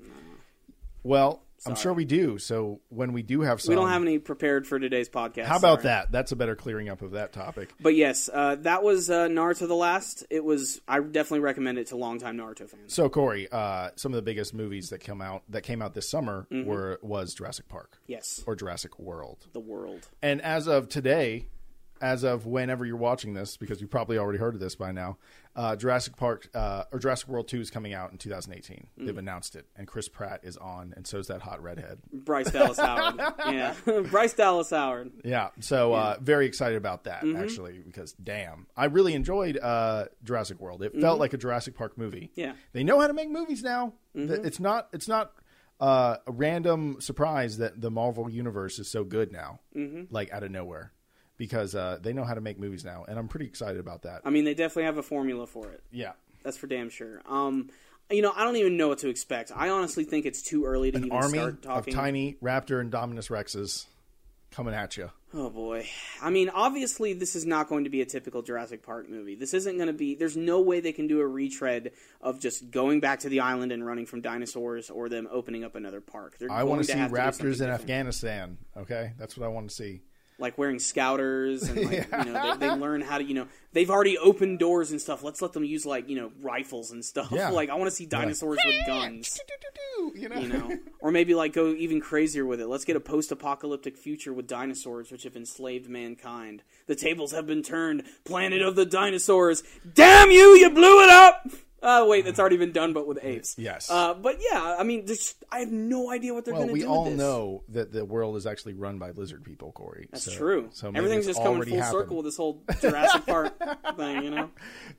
Well, I'm sure we do. So when we do have some, we don't have any prepared for today's podcast. How about sorry. that? That's a better clearing up of that topic. But yes, uh, that was uh, Naruto the Last. It was. I definitely recommend it to longtime Naruto fans. So Corey, uh, some of the biggest movies that come out that came out this summer Mm-hmm. were was Jurassic Park Yes, or Jurassic World. the world. And as of today, as of whenever you're watching this, because you probably already heard of this by now, uh, Jurassic Park uh, or Jurassic World Two is coming out in 2018. They've Mm. announced it, and Chris Pratt is on, and so is that hot redhead. Bryce Dallas Howard. yeah, Bryce Dallas Howard. Yeah, so Uh, very excited about that Mm-hmm. actually, because damn, I really enjoyed uh, Jurassic World. It felt like a Jurassic Park movie. Mm-hmm. Yeah. they know how to make movies now. Mm-hmm. It's not. It's not. Uh, a random surprise that the Marvel universe is so good now, mm-hmm. like out of nowhere, because uh, they know how to make movies now, and I'm pretty excited about that. I mean, they definitely have a formula for it. yeah, That's for damn sure. Um, you know, I don't even know what to expect. I honestly think it's too early to an even army start of tiny raptor and Dominus Rexes coming at you. Oh boy. I mean, obviously, this is not going to be a typical Jurassic Park movie. This isn't going to be. There's no way they can do a retread of just going back to the island and running from dinosaurs, or them opening up another park. They're I want to see have to do raptors in different. Afghanistan. Okay, that's what I want to see. Like wearing scouters and like you know they, they learn how to you know they've already opened doors and stuff. Let's let them use like you know rifles and stuff. Yeah. like I want to see dinosaurs with guns. You know, You know, or maybe like go even crazier with it. Let's get a post-apocalyptic future with dinosaurs, which have enslaved mankind. The tables have been turned. Planet of the dinosaurs. Damn you! You blew it up. Oh wait, that's already been done, but with apes. Yes. Uh, but yeah, I mean, there's, I have no idea what they're well, going to do. we all know that the world is actually run by lizard people, Corey. That's So- true. So Everything's just coming full happened. circle with this whole Jurassic Park thing, you know.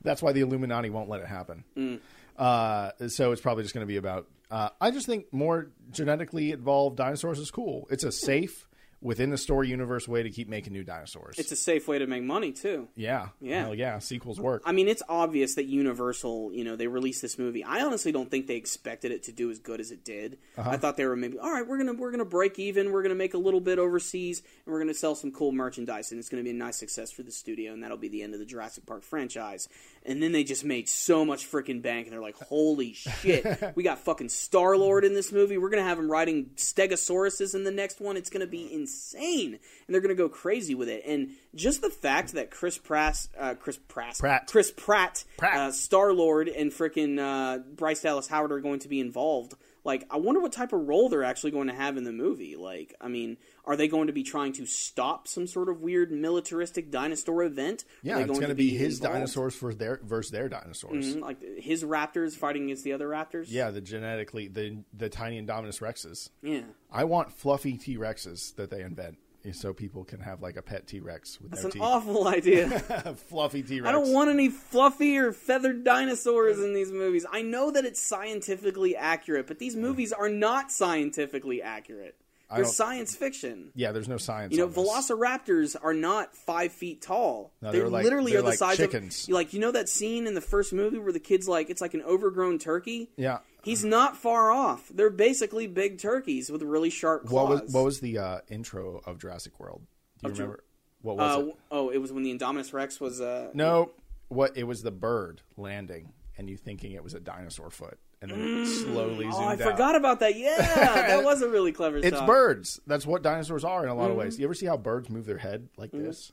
That's why the Illuminati won't let it happen. Mm. Uh, so it's probably just going to be about. Uh, I just think more genetically evolved dinosaurs is cool. It's a safe within the story universe way to keep making new dinosaurs. It's a safe way to make money too. yeah, Yeah. Hell yeah. Sequels work. I mean, it's obvious that Universal, you know, they released this movie. I honestly don't think they expected it to do as good as it did. Uh-huh. I thought they were maybe, all right, we're gonna we're gonna break even, we're gonna make a little bit overseas, and we're gonna sell some cool merchandise, and it's gonna be a nice success for the studio, and that'll be the end of the Jurassic Park franchise. And then they just made so much freaking bank, and they're like, holy shit, we got fucking Star Lord in this movie. We're gonna have him riding Stegosauruses in the next one. It's gonna be insane, and they're gonna go crazy with it. And just the fact that Chris Pratt, uh, Chris Pratt, Pratt. Chris Pratt, Pratt. Uh, Star Lord, and frickin' uh, Bryce Dallas Howard are going to be involved. Like, I wonder what type of role they're actually going to have in the movie. Like, I mean, are they going to be trying to stop some sort of weird militaristic dinosaur event? Yeah, it's going to to be his involved? dinosaurs for their versus their dinosaurs. Mhm, Like his raptors fighting against the other raptors. Yeah, the genetically the the tiny Indominus rexes. yeah. I want fluffy T Rexes that they invent so people can have like a pet T Rex with That's no an teeth. awful idea. fluffy T Rex. I don't want any fluffy or feathered dinosaurs in these movies. I know that it's scientifically accurate, but these movies are not scientifically accurate. They're science fiction. Yeah, there's no science. You know, velociraptors are not five feet tall. No, they they're like- literally they're are the like size chickens. of like you know that scene in the first movie where the kid's like it's like an overgrown turkey. Yeah. He's not far off. They're basically big turkeys with really sharp What claws. was what was the uh, intro of Jurassic World? Do you Of Ju- remember? What was Uh, it? oh, it was when the Indominus Rex was. Uh, No, what it was the bird landing, and you thinking it was a dinosaur foot, and then it slowly zoomed Oh, I out. forgot about that. Yeah, that was a really clever It's shot. birds. That's what dinosaurs are in a lot Mm-hmm. of ways. You ever see how birds move their head like this?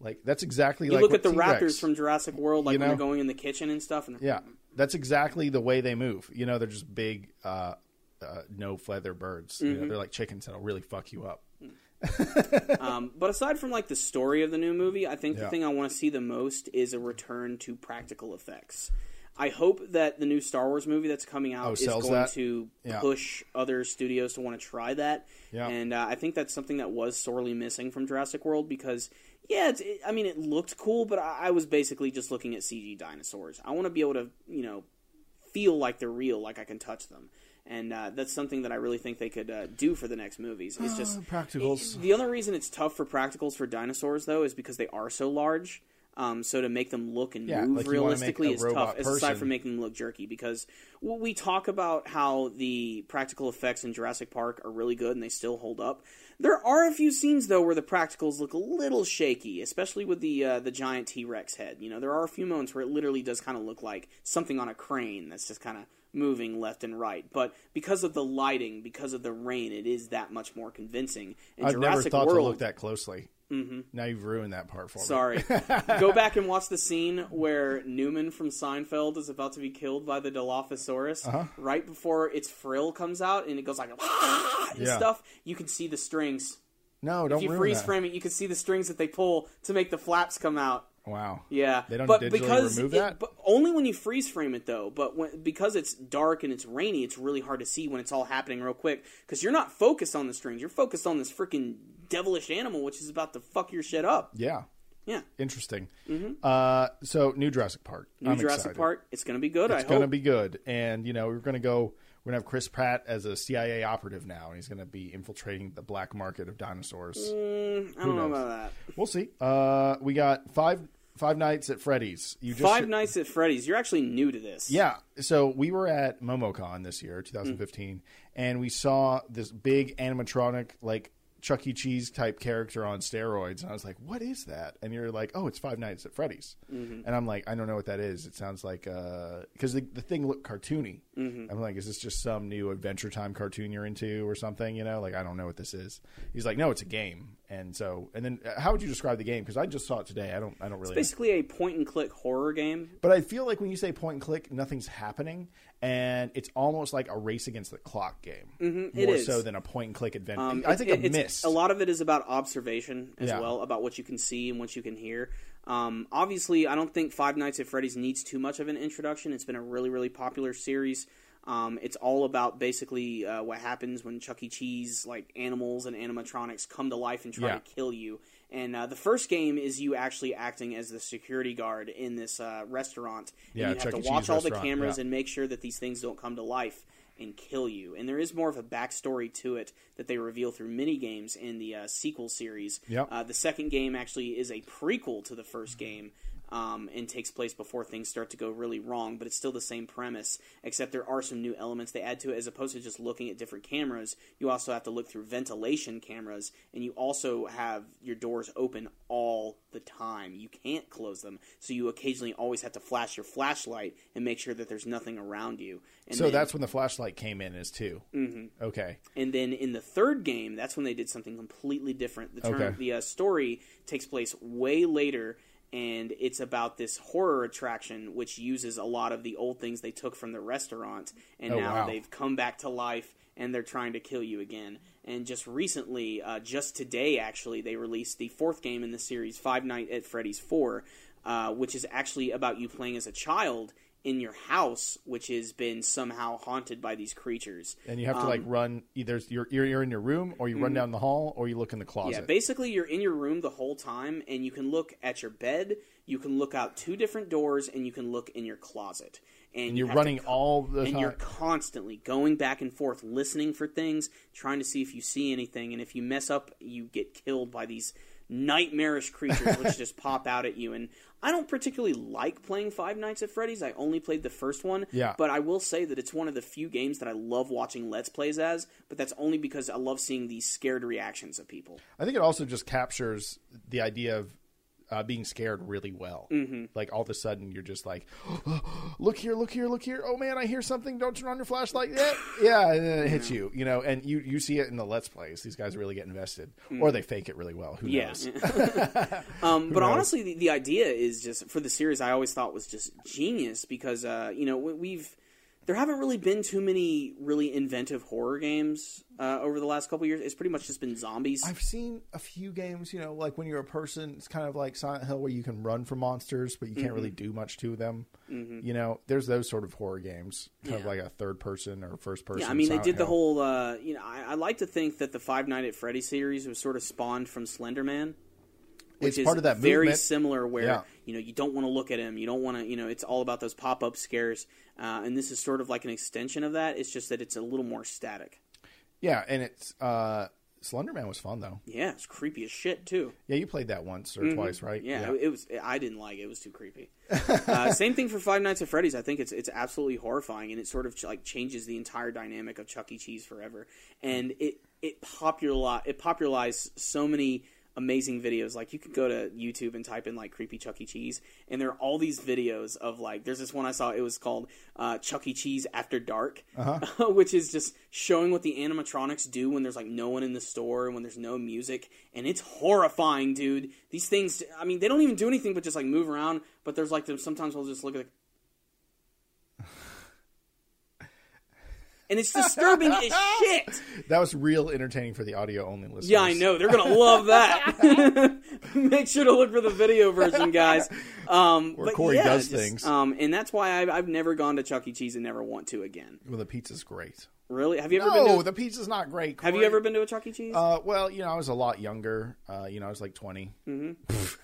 Like that's exactly You like look what at the T-Rex- raptors from Jurassic World, like You when know? they're going in the kitchen and stuff. And Yeah, that's exactly the way they move. You know, they're just big, uh, uh, no feather birds. You know, Mm-hmm. they're like chickens that'll really fuck you up. Um, but aside from like the story of the new movie, I think the thing I want to see the most is a return to practical effects. I hope that the new Star Wars movie that's coming out Oh, is going that? to Yeah. push other studios to want to try that. Yeah. And uh, I think that's something that was sorely missing from Jurassic World because, yeah, it's, it, I mean, it looked cool, but I, I was basically just looking at CG dinosaurs. I want to be able to, you know, feel like they're real, like I can touch them. And uh, that's something that I really think they could uh, do for the next movies. It's just practicals. the only reason it's tough for practicals for dinosaurs, though, is because they are so large. Um, so to make them look and Yeah, move like you wanna make realistically is tough. Aside from making them look jerky, because we talk about how the practical effects in Jurassic Park are really good and they still hold up. There are a few scenes though where the practicals look a little shaky, especially with the uh, the giant T Rex head. You know, there are a few moments where it literally does kind of look like something on a crane that's just kind of moving left and right. But because of the lighting, because of the rain, it is that much more convincing. In I've never Jurassic thought World, to look that closely. Mm-hmm. Now you've ruined that part for me. Sorry. Go back and watch the scene where Newman from Seinfeld is about to be killed by the Dilophosaurus. Uh-huh. Right before its frill comes out and it goes like "Ah!" and Yeah. stuff, you can see the strings. No, don't If you freeze that. frame it, you can see the strings that they pull to make the flaps come out. Wow. Yeah, They don't but digitally because remove it- that? but only when you freeze frame it though. But when, because it's dark and it's rainy, it's really hard to see when it's all happening real quick. Because you're not focused on the strings, you're focused on this freaking devilish animal, which is about to fuck your shit up. Yeah. Yeah, Interesting. Uh, so new Jurassic Park. New I'm Jurassic excited. Park. It's going to be good. It's going to be good, and you know we're going to go. We're going to have Chris Pratt as a CIA operative now, and he's going to be infiltrating the black market of dinosaurs. Mm, I don't know about that. We'll see. Uh, we got five Five Nights at Freddy's. You just Five Nights at Freddy's. You're actually new to this. Yeah. So we were at MomoCon this year, 2015, and we saw this big animatronic, like Chuck E. Cheese type character on steroids. And I was like, what is that? And you're like, oh, it's Five Nights at Freddy's. Mm-hmm. And I'm like, I don't know what that is. It sounds like, uh, because the, the thing looked cartoony. Mm-hmm. I'm like, is this just some new Adventure Time cartoon you're into or something? You know, like, I don't know what this is. He's like, no, it's a game. And so, and then uh, how would you describe the game? Because I just saw it today. I don't, I don't really. It's Basically, a point and click horror game. But I feel like when you say point and click, nothing's happening, and it's almost like a race against the clock game, Mm-hmm, more so than a point and click adventure. Um, I think it- a it's- miss. A lot of it is about observation as Yeah. well, about what you can see and what you can hear. Um, obviously, I don't think Five Nights at Freddy's needs too much of an introduction. It's been a really, really popular series. Um, it's all about basically uh, what happens when Chuck E. Cheese, like animals and animatronics, come to life and try Yeah. to kill you. And uh, the first game is you actually acting as the security guard in this uh, restaurant. And Yeah, you have to. Watch all the cameras yeah. and make sure that these things don't come to life and kill you. And there is more of a backstory to it that they reveal through mini games in the uh, sequel series. Yep. Uh, the second game actually is a prequel to the first game. Um, and takes place before things start to go really wrong, but it's still the same premise, except there are some new elements they add to it. As opposed to just looking at different cameras, you also have to look through ventilation cameras, and you also have your doors open all the time. You can't close them, so you occasionally always have to flash your flashlight and make sure that there's nothing around you. And so then- that's when the flashlight came in as 2 Mm-hmm. Okay. and then in the third game, that's when they did something completely different. The turn, Okay. the uh, story takes place way later, and it's about this horror attraction which uses a lot of the old things they took from the restaurant, and Oh, now wow. they've come back to life and they're trying to kill you again. And just recently, uh, just today actually, they released the fourth game in the series, Five Night at Freddy's Four, uh, which is actually about you playing as a child in your house, which has been somehow haunted by these creatures. And you have to like Um, run either you're you're, in your room or you run down the hall or you look in the closet. Mm-hmm. Yeah, basically you're in your room the whole time, and you can look at your bed, you can look out two different doors, and you can look in your closet. And, and you you're have to running all the and time. you're constantly going back and forth, listening for things, trying to see if you see anything, and if you mess up, you get killed by these nightmarish creatures which just pop out at you. And I don't particularly like playing Five Nights at Freddy's. I only played the first one. Yeah. But I will say that it's one of the few games that I love watching Let's Plays as, but that's only because I love seeing these scared reactions of people. I think it also just captures the idea of uh, being scared really well. Mm-hmm. Like all of a sudden, you're just like, "Look here, look here, look here! Oh man, I hear something! Don't turn on your flashlight Yeah, Yeah, and then it hits you, you know. And you you see it in the let's plays. These guys really get invested, or they fake it really well. Who Mm. Yeah. knows? um, but knows? honestly, the, the idea is just for the series. I always thought was just genius because uh, you know we- we've there haven't really been too many really inventive horror games uh, over the last couple years. It's pretty much just been zombies. I've seen a few games, you know, like when you're a person, it's kind of like Silent Hill where you can run from monsters, but you can't Mm-hmm. really do much to them. You know, there's those sort of horror games, kind of like a third person or first person. yeah, I mean they Silent did the whole. Uh, you know, I, I like to think that the Five Night at Freddy series was sort of spawned from Slender Man. Which It's is part of that very movement. similar where Yeah. you know you don't want to look at him you don't want to you know it's all about those pop-up scares uh, and this is sort of like an extension of that it's just that it's a little more static Yeah, and it's uh Slenderman was fun though. yeah it's creepy as shit too Yeah, you played that once or twice, right? Mm-hmm. Yeah, it was. I didn't like it. It was too creepy. uh, same thing for Five Nights at Freddy's. I think it's it's absolutely horrifying, and it sort of like changes the entire dynamic of Chuck E. Cheese forever. And it it popular it popularized so many amazing videos. Like you could go to YouTube and type in like creepy Chuck E. Cheese, and there are all these videos of like. There's this one I saw. It was called uh, Chuck E. Cheese After Dark, which is just showing what the animatronics do when there's like no one in the store and when there's no music, and it's horrifying, dude. These things. I mean, they don't even do anything but just like move around. But there's like sometimes we'll just look at. The... And it's disturbing as shit. That was real entertaining for the audio only listeners. Yeah, I know. They're gonna love that. Make sure to look for the video version, guys. Um, Where but Corey yeah, does just, things. Um, and that's why I've, I've never gone to Chuck E. Cheese and never want to again. Well, the pizza's great. Really? Have you ever No, been to? the pizza's not great. have you ever been to a Chuck E. Cheese? Uh, well, you know, I was a lot younger. Uh, you know, I was like 20.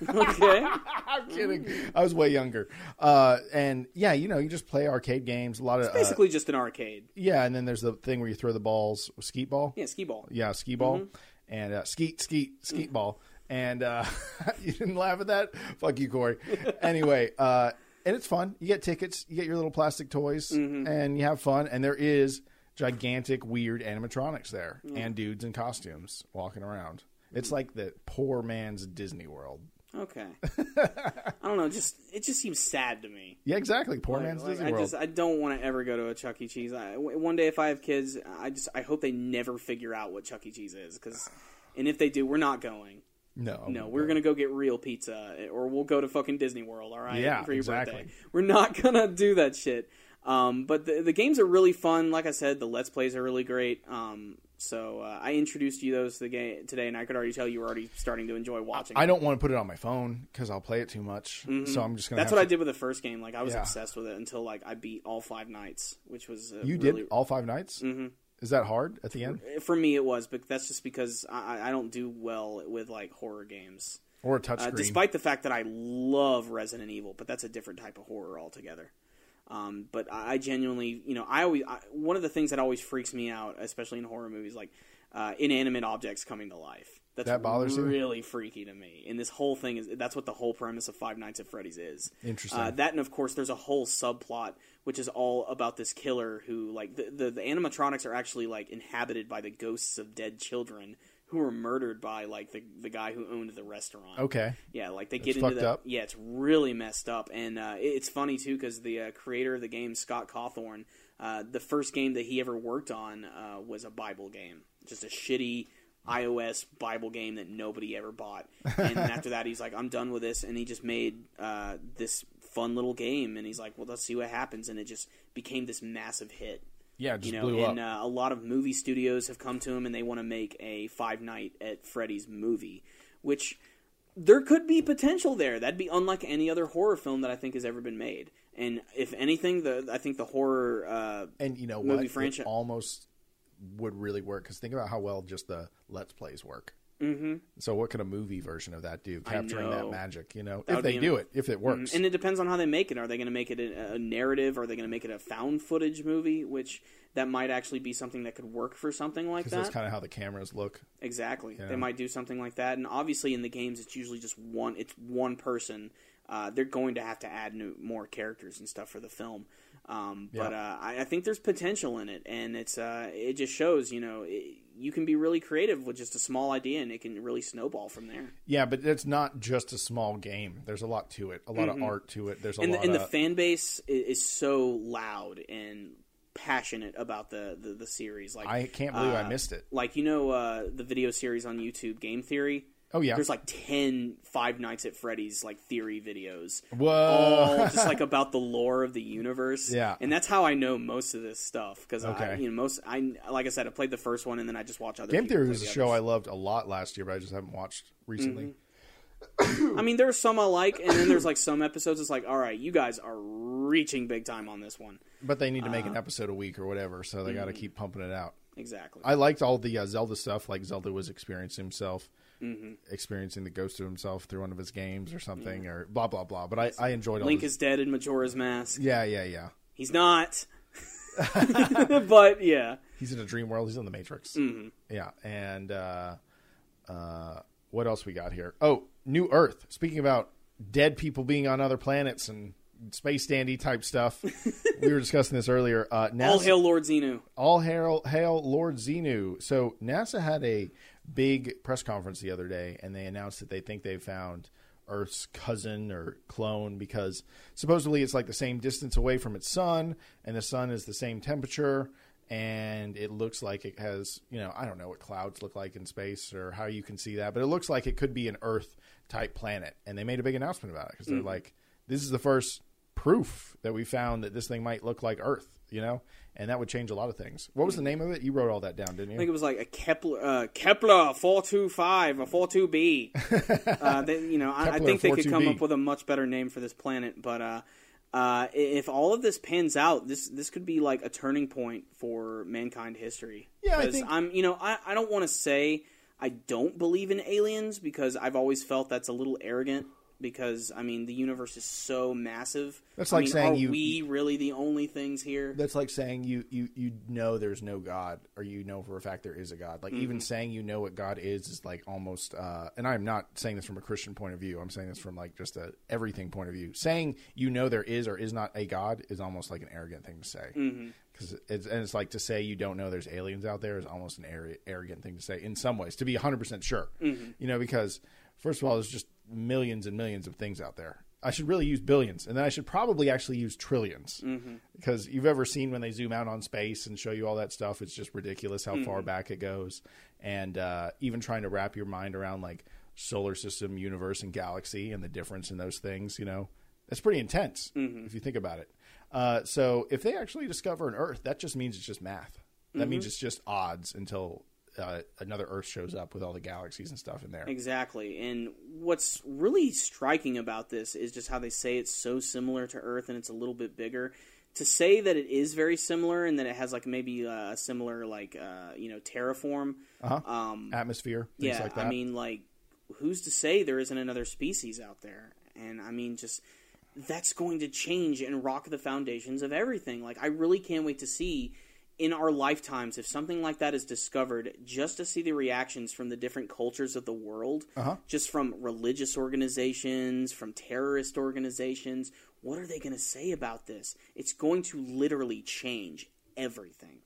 okay. I'm kidding. I was way younger. Uh, and yeah, you know, you just play arcade games. A lot of uh, Basically, just an arcade. yeah, and then there's the thing where you throw the balls, skeet ball. Yeah, skee ball. Yeah, ski ball, Mm-hmm. and uh, skeet, skeet, Mm. skeet ball. And uh, you didn't laugh at that? Fuck you, Corey. anyway, uh, and it's fun. You get tickets, you get your little plastic toys, Mm-hmm. and you have fun. And there is gigantic, weird animatronics there, mm. and dudes in costumes walking around. It's like the poor man's Disney World. Okay. I don't know. Just it just seems sad to me. Yeah, exactly. Poor Like- man's like, Disney I World. just I don't want to ever go to a Chuck E. Cheese. I, one day, if I have kids, I just I hope they never figure out what Chuck E. Cheese is. Because, and if they do, we're not going. no, No, we're gonna go get real pizza, or we'll go to fucking Disney World. All right, Yeah, for your exactly. birthday. We're not gonna do that shit. Um, but the the games are really fun. Like I said, the let's plays are really great. Um, so uh, I introduced you those to the game today, and I could already tell you were already starting to enjoy watching. I don't want to put it on my phone because I'll play it too much. So I'm just gonna. Mm-hmm. That's what I did with the first game. Like I was Yeah. obsessed with it until like I beat all five nights, which was uh, You really, did all five nights. Mm-hmm. Is that hard at the end, for me. It was, but that's just because I, I don't do well with like horror games. or a touchscreen? Uh, despite the fact that I love Resident Evil, but that's a different type of horror altogether. Um, but I genuinely, you know, I always I, one of the things that always freaks me out, especially in horror movies, like uh, inanimate objects coming to life. That's That bothers you? really freaky to me. And this whole thing is that's what the whole premise of Five Nights at Freddy's is. Interesting. Uh, that and of course there's a whole subplot which is all about this killer who like the, the the animatronics are actually like inhabited by the ghosts of dead children who were murdered by like the the guy who owned the restaurant. Okay. Yeah, like they get That's into that. up. Yeah, it's really messed up, and uh, it- it's funny too because the uh, creator of the game, Scott Cawthon, uh, the first game that he ever worked on uh, was a Bible game, just a shitty iOS Bible game that nobody ever bought. And after that, he's like, "I'm done with this," and he just made uh, this fun little game, and he's like, "Well, let's see what happens," and it just became this massive hit Yeah, it just you know, blew and up. uh, a lot of movie studios have come to him and they want to make a Five Night at Freddy's movie, which there could be potential there. That'd be unlike any other horror film that I think has ever been made. And if anything, the I think the horror uh, And you know movie what? It franchise. almost would really work because think about how well just the let's plays work. Mm-hmm. So what could a movie version of that do? Capturing that magic, you know, That if they do am- it, if it works. And it depends on how they make it. Are they going to make it a, a narrative? Are they going to make it a found footage movie? Which that might actually be something that could work for something like that. that's kind of how the cameras look. Exactly. Yeah. They might do something like that. And obviously, in the games, it's usually just one. It's one person. Uh, they're going to have to add new, more characters and stuff for the film. Um, But Yeah. uh, I, I think there's potential in it, and it's uh, it just shows you know it, you can be really creative with just a small idea, and it can really snowball from there. Yeah, but it's not just a small game. There's a lot to it. A lot of art to it. There's a Mm-hmm. and the, lot and the fan base is, so loud and passionate about the, the, the series. Like I can't believe I uh, missed it. Like you know uh, the video series on YouTube, Game Theory. Oh yeah. There's like 10 Five Nights at Freddy's like theory videos. Whoa. All just like about the lore of the universe. Yeah. And that's how I know most of this stuff because I, Okay. you know, most I like I said I played the first one and then I just watch other Game Theory was a the show I loved a lot last year, but I just haven't watched recently. I mean, there's some I like, and then there's like some episodes. It's like, all right, you guys are reaching big time on this one. But they need to Uh, make an episode a week or whatever, so they got to keep pumping it out. Exactly. I liked all the uh, Zelda stuff, like Zelda was experiencing himself, Mm-hmm. experiencing the ghost of himself through one of his games or something, or blah blah blah. But I, I enjoyed Link is dead in Majora's Mask. Yeah, yeah, yeah. He's not. but yeah. He's in a dream world. He's in the Matrix. Mm-hmm. Yeah, and uh, uh, what else we got here? Oh, New Earth. Speaking about dead people being on other planets and space dandy type stuff, we were discussing this earlier. Uh, NASA, All hail Lord Xenu. all hail, hail Lord Xenu. So NASA had a big press conference the other day, and they announced that they think they found Earth's cousin or clone because supposedly it's like the same distance away from its sun, and the sun is the same temperature, and it looks like it has, you know, I don't know what clouds look like in space or how you can see that, but it looks like it could be an Earth type planet, and they made a big announcement about it because they're hmm. like, this is the first proof that we found that this thing might look like Earth, you know, and that would change a lot of things. What was the name of it? You wrote all that down, didn't you? I think it was like a Kepler uh, Kepler four two five or four two B. Uh, You know, I, I think they could come up with a much better name for this planet. But uh, uh, if all of this pans out, this this could be like a turning point for mankind history. Yeah, I think- I'm. You know, I, I don't want to say I don't believe in aliens because I've always felt that's a little arrogant. Because I mean, the universe is so massive. That's I like mean, saying are you- we really the only things here? That's like saying you, you you know there's no God, or you know for a fact there is a God. Like even mm-hmm. saying you know what God is is like almost. Uh, and I'm not saying this from a Christian point of view. I'm saying this from like just a everything point of view. Saying you know there is or is not a God is almost like an arrogant thing to say. Mm-hmm. Because it's and it's like to say you don't know there's aliens out there is almost an ar- arrogant thing to say in some ways. To be 100 percent sure, mm-hmm. you know, because first of all, there's just millions and millions of things out there. I should really use billions, and then I should probably actually use 10000000000s Because you've ever seen when they zoom out on space and show you all that stuff, it's just ridiculous how far back it goes. And uh, even trying to wrap your mind around like solar system, universe, and galaxy and the difference in those things, you know, that's pretty intense if you think about it. Uh, so if they actually discover an Earth, that just means it's just math. That means it's just odds until uh, another Earth shows up with all the galaxies and stuff in there. Exactly. And what's really striking about this is just how they say it's so similar to Earth and it's a little bit bigger. To say that it is very similar and that it has like maybe uh, a similar like uh, you know terraform. Um, Atmosphere, things yeah, like that. I mean like who's to say there isn't another species out there? And I mean just that's going to change and rock the foundations of everything. Like I really can't wait to see in our lifetimes if something like that is discovered just to see the reactions from the different cultures of the world Uh-huh. just from religious organizations from terrorist organizations what are they going to say about this it's going to literally change everything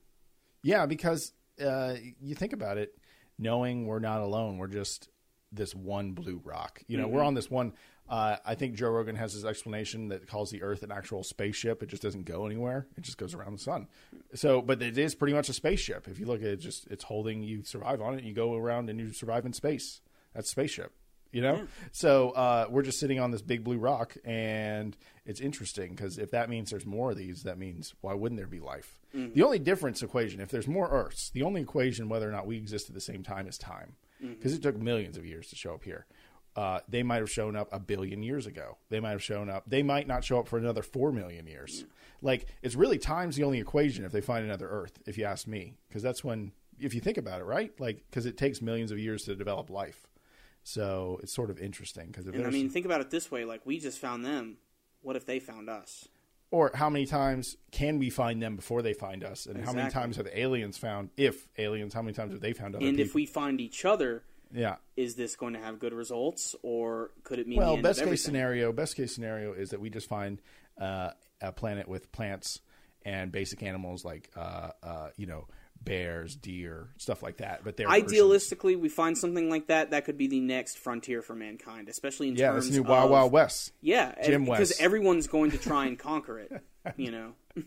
Yeah, because uh, you think about it, knowing we're not alone, we're just this one blue rock. You know, we're on this one. Uh, I think Joe Rogan has his explanation that calls the Earth an actual spaceship. It just doesn't go anywhere. It just goes around the sun. So, but it is pretty much a spaceship. If you look at it, just it's holding you survive on it. You go around and you survive in space. That's spaceship. You know, so uh, we're just sitting on this big blue rock, and it's interesting because if that means there's more of these, that means why wouldn't there be life? The only difference equation, if there's more Earths, the only equation whether or not we exist at the same time is time, because it took millions of years to show up here. Uh, they might have shown up a billion years ago. They might have shown up. They might not show up for another four million years. Like it's really time's the only equation if they find another Earth. If you ask me, because that's when, if you think about it, right? Like because it takes millions of years to develop life. So it's sort of interesting because And I mean, think about it this way: like we just found them. What if they found us? or how many times can we find them before they find us, and how many times have aliens found? If aliens, how many times have they found other And people? if we find each other, yeah. is this going to have good results, or could it mean Well, best case scenario, best case scenario is that we just find uh, a planet with plants and basic animals like uh, uh, you know bears, deer, stuff like that. But they're persons. Idealistically, we find something like that. That could be the next frontier for mankind, especially in yeah, terms new of Wild Wild West. Yeah, Jim because West. everyone's going to try and conquer it. You know,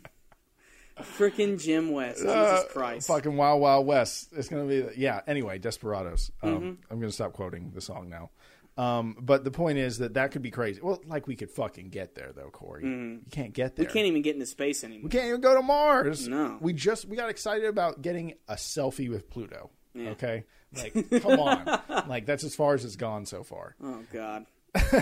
freaking Jim West, Uh, Jesus Christ! Fucking Wild Wild West. It's gonna be yeah. Anyway, Desperados. Um, Mm-hmm. I'm gonna stop quoting the song now. Um, but the point is that that could be crazy. Well, like we could fucking get there though, Corey. You can't get there. We can't even get into space anymore. We can't even go to Mars. No. We just we got excited about getting a selfie with Pluto. Yeah. Okay. Like, come on. Like that's as far as it's gone so far. Oh God,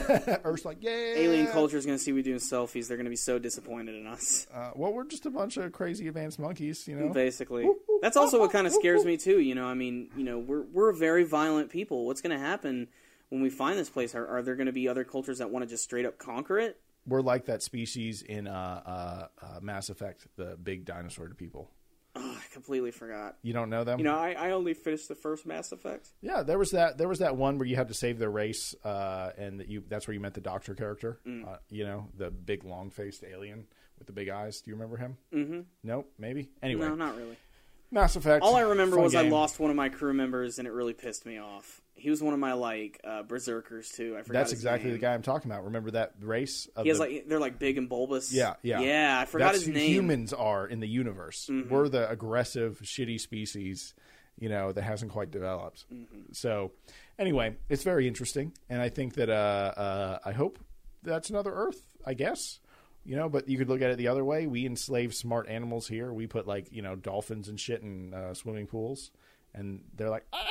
Earth's like, yeah. alien culture is going to see we doing selfies. They're going to be so disappointed in us. Uh, well, we're just a bunch of crazy advanced monkeys, you know. Basically, that's also what kind of scares me too. You know, I mean, you know, we're we're very violent people. What's going to happen when we find this place? Are, are there going to be other cultures that want to just straight up conquer it? We're like that species in uh, uh, uh, Mass Effect, the big dinosaur people. Oh, I completely forgot. You don't know them? You know, I, I only finished the first Mass Effect. Yeah, there was that. There was that one where you had to save the race, uh, and that you that's where you met the Doctor character. Mm. Uh, you know, the big long faced alien with the big eyes. Do you remember him? Mm-hmm. Nope, maybe. Anyway, No, not really. Mass Effect. All I remember was I lost one of my crew members, and it really pissed me off. He was one of my like uh, berserkers too. I forgot. That's exactly name. the guy I'm talking about. Remember that race? Of He has the, like they're like big and bulbous. yeah, yeah, yeah. I forgot That's his name. Mm-hmm. Humans are in the universe. We're the aggressive, shitty species, you know, that hasn't quite developed. Mm-hmm. So, anyway, it's very interesting, and I think that uh, uh, I hope that's another Earth. I guess. You know, but you could look at it the other way. We enslave smart animals here. We put like you know dolphins and shit in uh, swimming pools, and they're like, ah!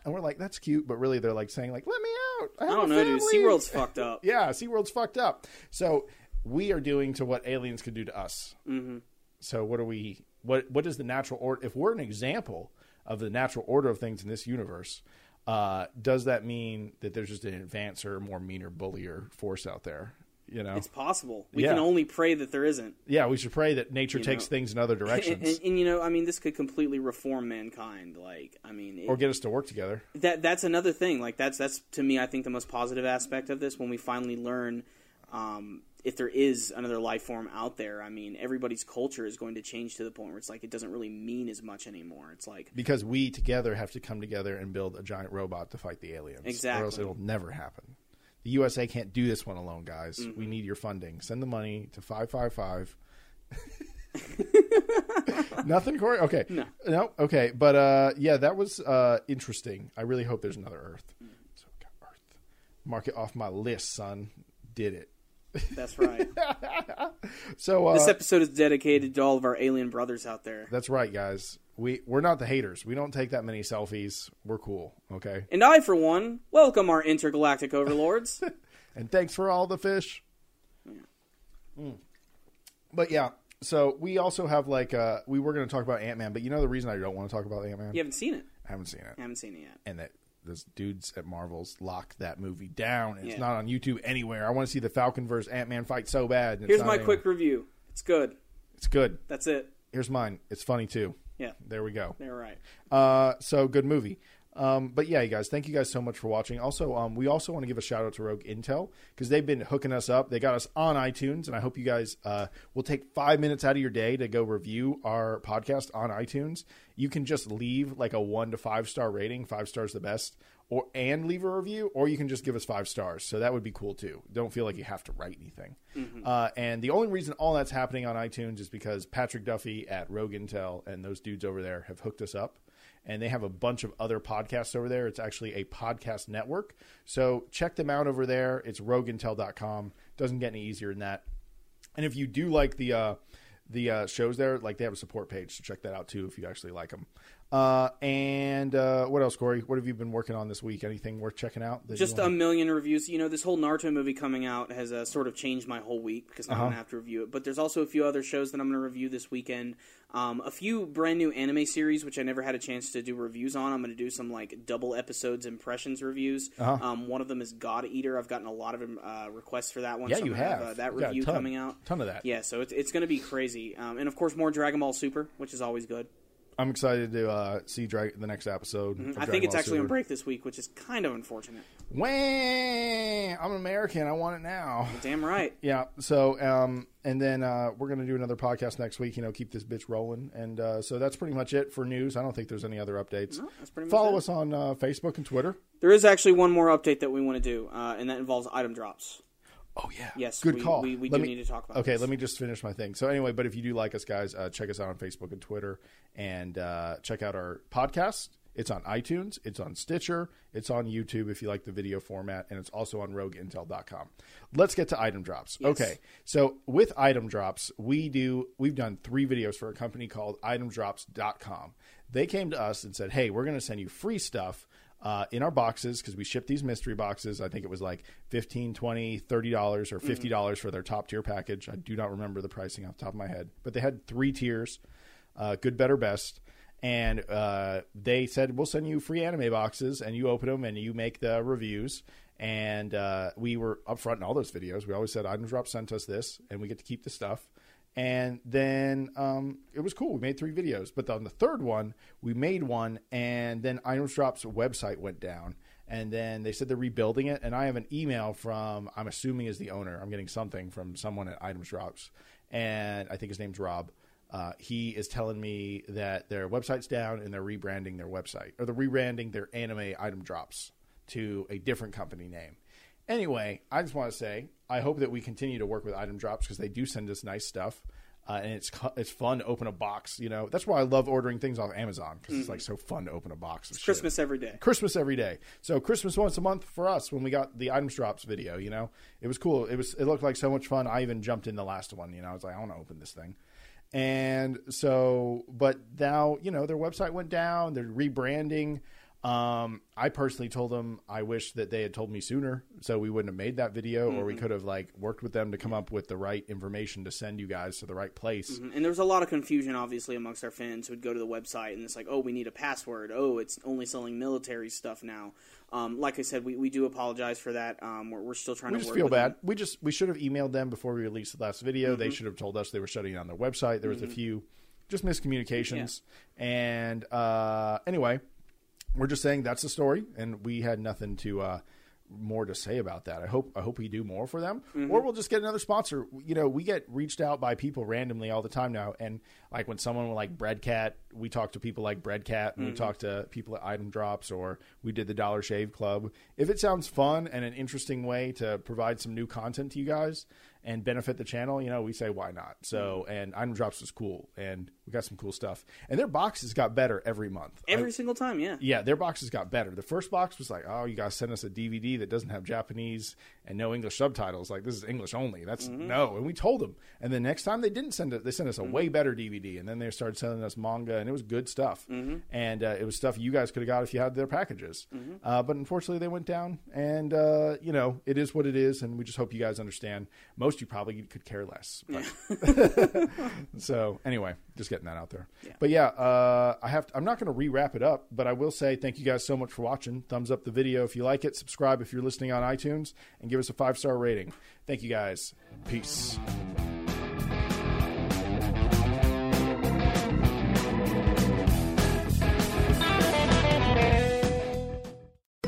and we're like, that's cute, but really they're like saying like, let me out. I, I don't know, dude. family." SeaWorld's fucked up. Yeah, SeaWorld's fucked up. So we are doing to what aliens could do to us. Mm-hmm. So what are we? What what is the natural order? If we're an example of the natural order of things in this universe, uh, does that mean that there's just an advancer, more meaner, bullier force out there? You know, It's possible. We Yeah. can only pray that there isn't. yeah. We should pray that nature You takes know. things in other And, directions, and, and, you know, I mean, this could completely reform mankind. Like, I mean, it, or get us to work together. that that's another thing. Like, that's that's to me, I think the most positive aspect of this when we finally learn um, if there is another life form out there. I mean, everybody's culture is going to change to the point where it's like it doesn't really mean as much anymore. It's like Because we together have to come together and build a giant robot to fight the aliens. exactly. Or else it'll never happen. The USA can't do this one alone, guys. Mm-hmm. We need your funding. Send the money to 555. Nothing, Corey? Okay. No. No? Okay. But uh, yeah, that was uh, interesting. I really hope there's another Earth. Mm. So, got Earth. Mark it off my list, son. Did it. that's right. So uh, this episode is dedicated to all of our alien brothers out there. that's right, guys. We, we're not the haters. We don't take that many selfies. We're cool. Okay. And I, for one, welcome our intergalactic overlords. And thanks for all the fish. Yeah. Mm. But yeah, so we also have like uh we were going to talk about Ant Man, but you know the reason I don't want to talk about Ant Man? you haven't seen it. I haven't seen it, I haven't seen it yet. and that those dudes at Marvel's locked that movie down. It's Yeah. not on YouTube anywhere. I want to see the Falcon versus Ant Man fight so bad. Here's my anywhere. quick review. It's good. It's good. That's it. Here's mine. It's funny too. Yeah, There we go. they're right. Uh, so good movie. Um, but yeah, you guys, thank you guys so much for watching. Also, um, we also want to give a shout out to Rogue Intel because they've been hooking us up. They got us on iTunes, and I hope you guys uh, will take five minutes out of your day to go review our podcast on iTunes. You can just leave like a one to five star rating, five stars the best, or and leave a review, or you can just give us five stars. So that would be cool too. Don't feel like you have to write anything. Uh, and the only reason all that's happening on iTunes is because Patrick Duffy at Rogue Intel and those dudes over there have hooked us up and they have a bunch of other podcasts over there. It's actually a podcast network. So check them out over there. It's rogueintel.com. Doesn't get any easier than that. And if you do like the uh, the uh, shows there, like they have a support page, so check that out too if you actually like them. Uh, and uh, what else, Corey? What have you been working on this week? Anything worth checking out? Just a million reviews. You know, this whole Naruto movie coming out has uh, sort of changed my whole week because now Uh-huh. I'm gonna have to review it. But there's also a few other shows that I'm gonna review this weekend. Um, a few brand new anime series which I never had a chance to do reviews on. I'm gonna do some like double episodes impressions reviews. Uh-huh. Um, one of them is God Eater. I've gotten a lot of uh, requests for that one. Yeah, so you gonna have. uh, that You review ton- coming out. ton of that. Yeah, so it's it's gonna be crazy. Um, and of course more Dragon Ball Super, which is always good. I'm excited to uh, see Dra- the next episode. Mm-hmm. I think it's Ball actually on break this week, which is kind of unfortunate. Wah! I'm an American. I want it now. Damn right. Yeah. So, um, and then uh, we're going to do another podcast next week. You know, keep this bitch rolling. And uh, so that's pretty much it for news. I don't think there's any other updates. No, that's pretty much Follow it. us on uh, Facebook and Twitter. There is actually one more update that we want to do, uh, and that involves item drops. Oh yeah. Yes, Good we- call. we- we do me- need to talk about Okay, this. let me just finish my thing. So anyway, but if you do like us, guys, uh, check us out on Facebook and Twitter, and uh, check out our podcast. It's on iTunes, it's on Stitcher, it's on YouTube if you like the video format, and it's also on RogueIntel.com. Let's get to item drops. Okay, so with item drops, we do we've done three videos for a company called ItemDrops.com. They came to us and said, "Hey, we're going to send you free stuff." Uh, in our boxes because we ship these mystery boxes. I think it was like 15 20 $30 or $50 for their top tier package. I do not remember the pricing off the top of my head, but they had three tiers uh, good, better, best. And uh, they said, We'll send you free anime boxes and you open them and you make the reviews. And uh, we were upfront in all those videos. We always said, Item Drop sent us this and we get to keep the stuff. And then um, it was cool. We made three videos. But on the third one, we made one, and then Items Drop's website went down. And then they said they're rebuilding it. And I have an email from, I'm assuming is the owner. I'm getting something from someone at Items Drops. And I think his name's Rob. Uh, he is telling me that their website's down and they're rebranding their website, or they're rebranding their anime item drops to a different company name. Anyway, I just want to say I hope that we continue to work with Item Drops because they do send us nice stuff, uh, and it's it's fun to open a box. You know, that's why I love ordering things off Amazon because it's like so fun to open a box. Of shit. Christmas every day. Christmas every day. So Christmas once a month for us when we got the items drops video. You know, it was cool. It was it looked like so much fun. I even jumped in the last one. You know, I was like, I want to open this thing. And so, but now you know their website went down. They're rebranding. Um, I personally told them I wish that they had told me sooner, so we wouldn't have made that video, or we Mm-hmm. could have like worked with them to come up with the right information to send you guys to the right place. And there was a lot of confusion, obviously, amongst our fans who would go to the website and it's like, oh, we need a password. Oh, it's only selling military stuff now. Um, like I said, we, we do apologize for that. Um, we're, we're still trying we to just work feel with bad. them. We just we should have emailed them before we released the last video. Mm-hmm. They should have told us they were shutting down their website. There was a few just miscommunications. And uh, anyway, we're just saying that's the story, and we had nothing to uh, more to say about that. I hope I hope we do more for them, Mm-hmm. or we'll just get another sponsor. You know, we get reached out by people randomly all the time now, and like when someone like Breadcat, we talk to people like Breadcat, and we Mm-hmm. talk to people at Item Drops, or we did the Dollar Shave Club. If it sounds fun and an interesting way to provide some new content to you guys and benefit the channel, you know, we say why not. So, Mm-hmm. and Item Drops was cool, and we got some cool stuff, and their boxes got better every month. I- Every single time, yeah. yeah, their boxes got better. The first box was like, oh, you guys send us a DVD that doesn't have Japanese and no English subtitles. Like this is English only. That's Mm-hmm. no. And we told them. And the next time they didn't send it. They sent us a Mm-hmm. way better DVD. And then they started sending us manga, and it was good stuff. Mm-hmm. And uh, it was stuff you guys could have got if you had their packages. Uh, but unfortunately, they went down. And uh, you know, it is what it is. And we just hope you guys understand. Most of you probably could care less. But so anyway, just getting that out there. But yeah, uh, I have. To, I'm not going to re-wrap it up, but I will say thank you guys so much for watching. Thumbs up the video if you like it. Subscribe if you're listening on iTunes, and give us a five star rating. Thank you guys. Peace.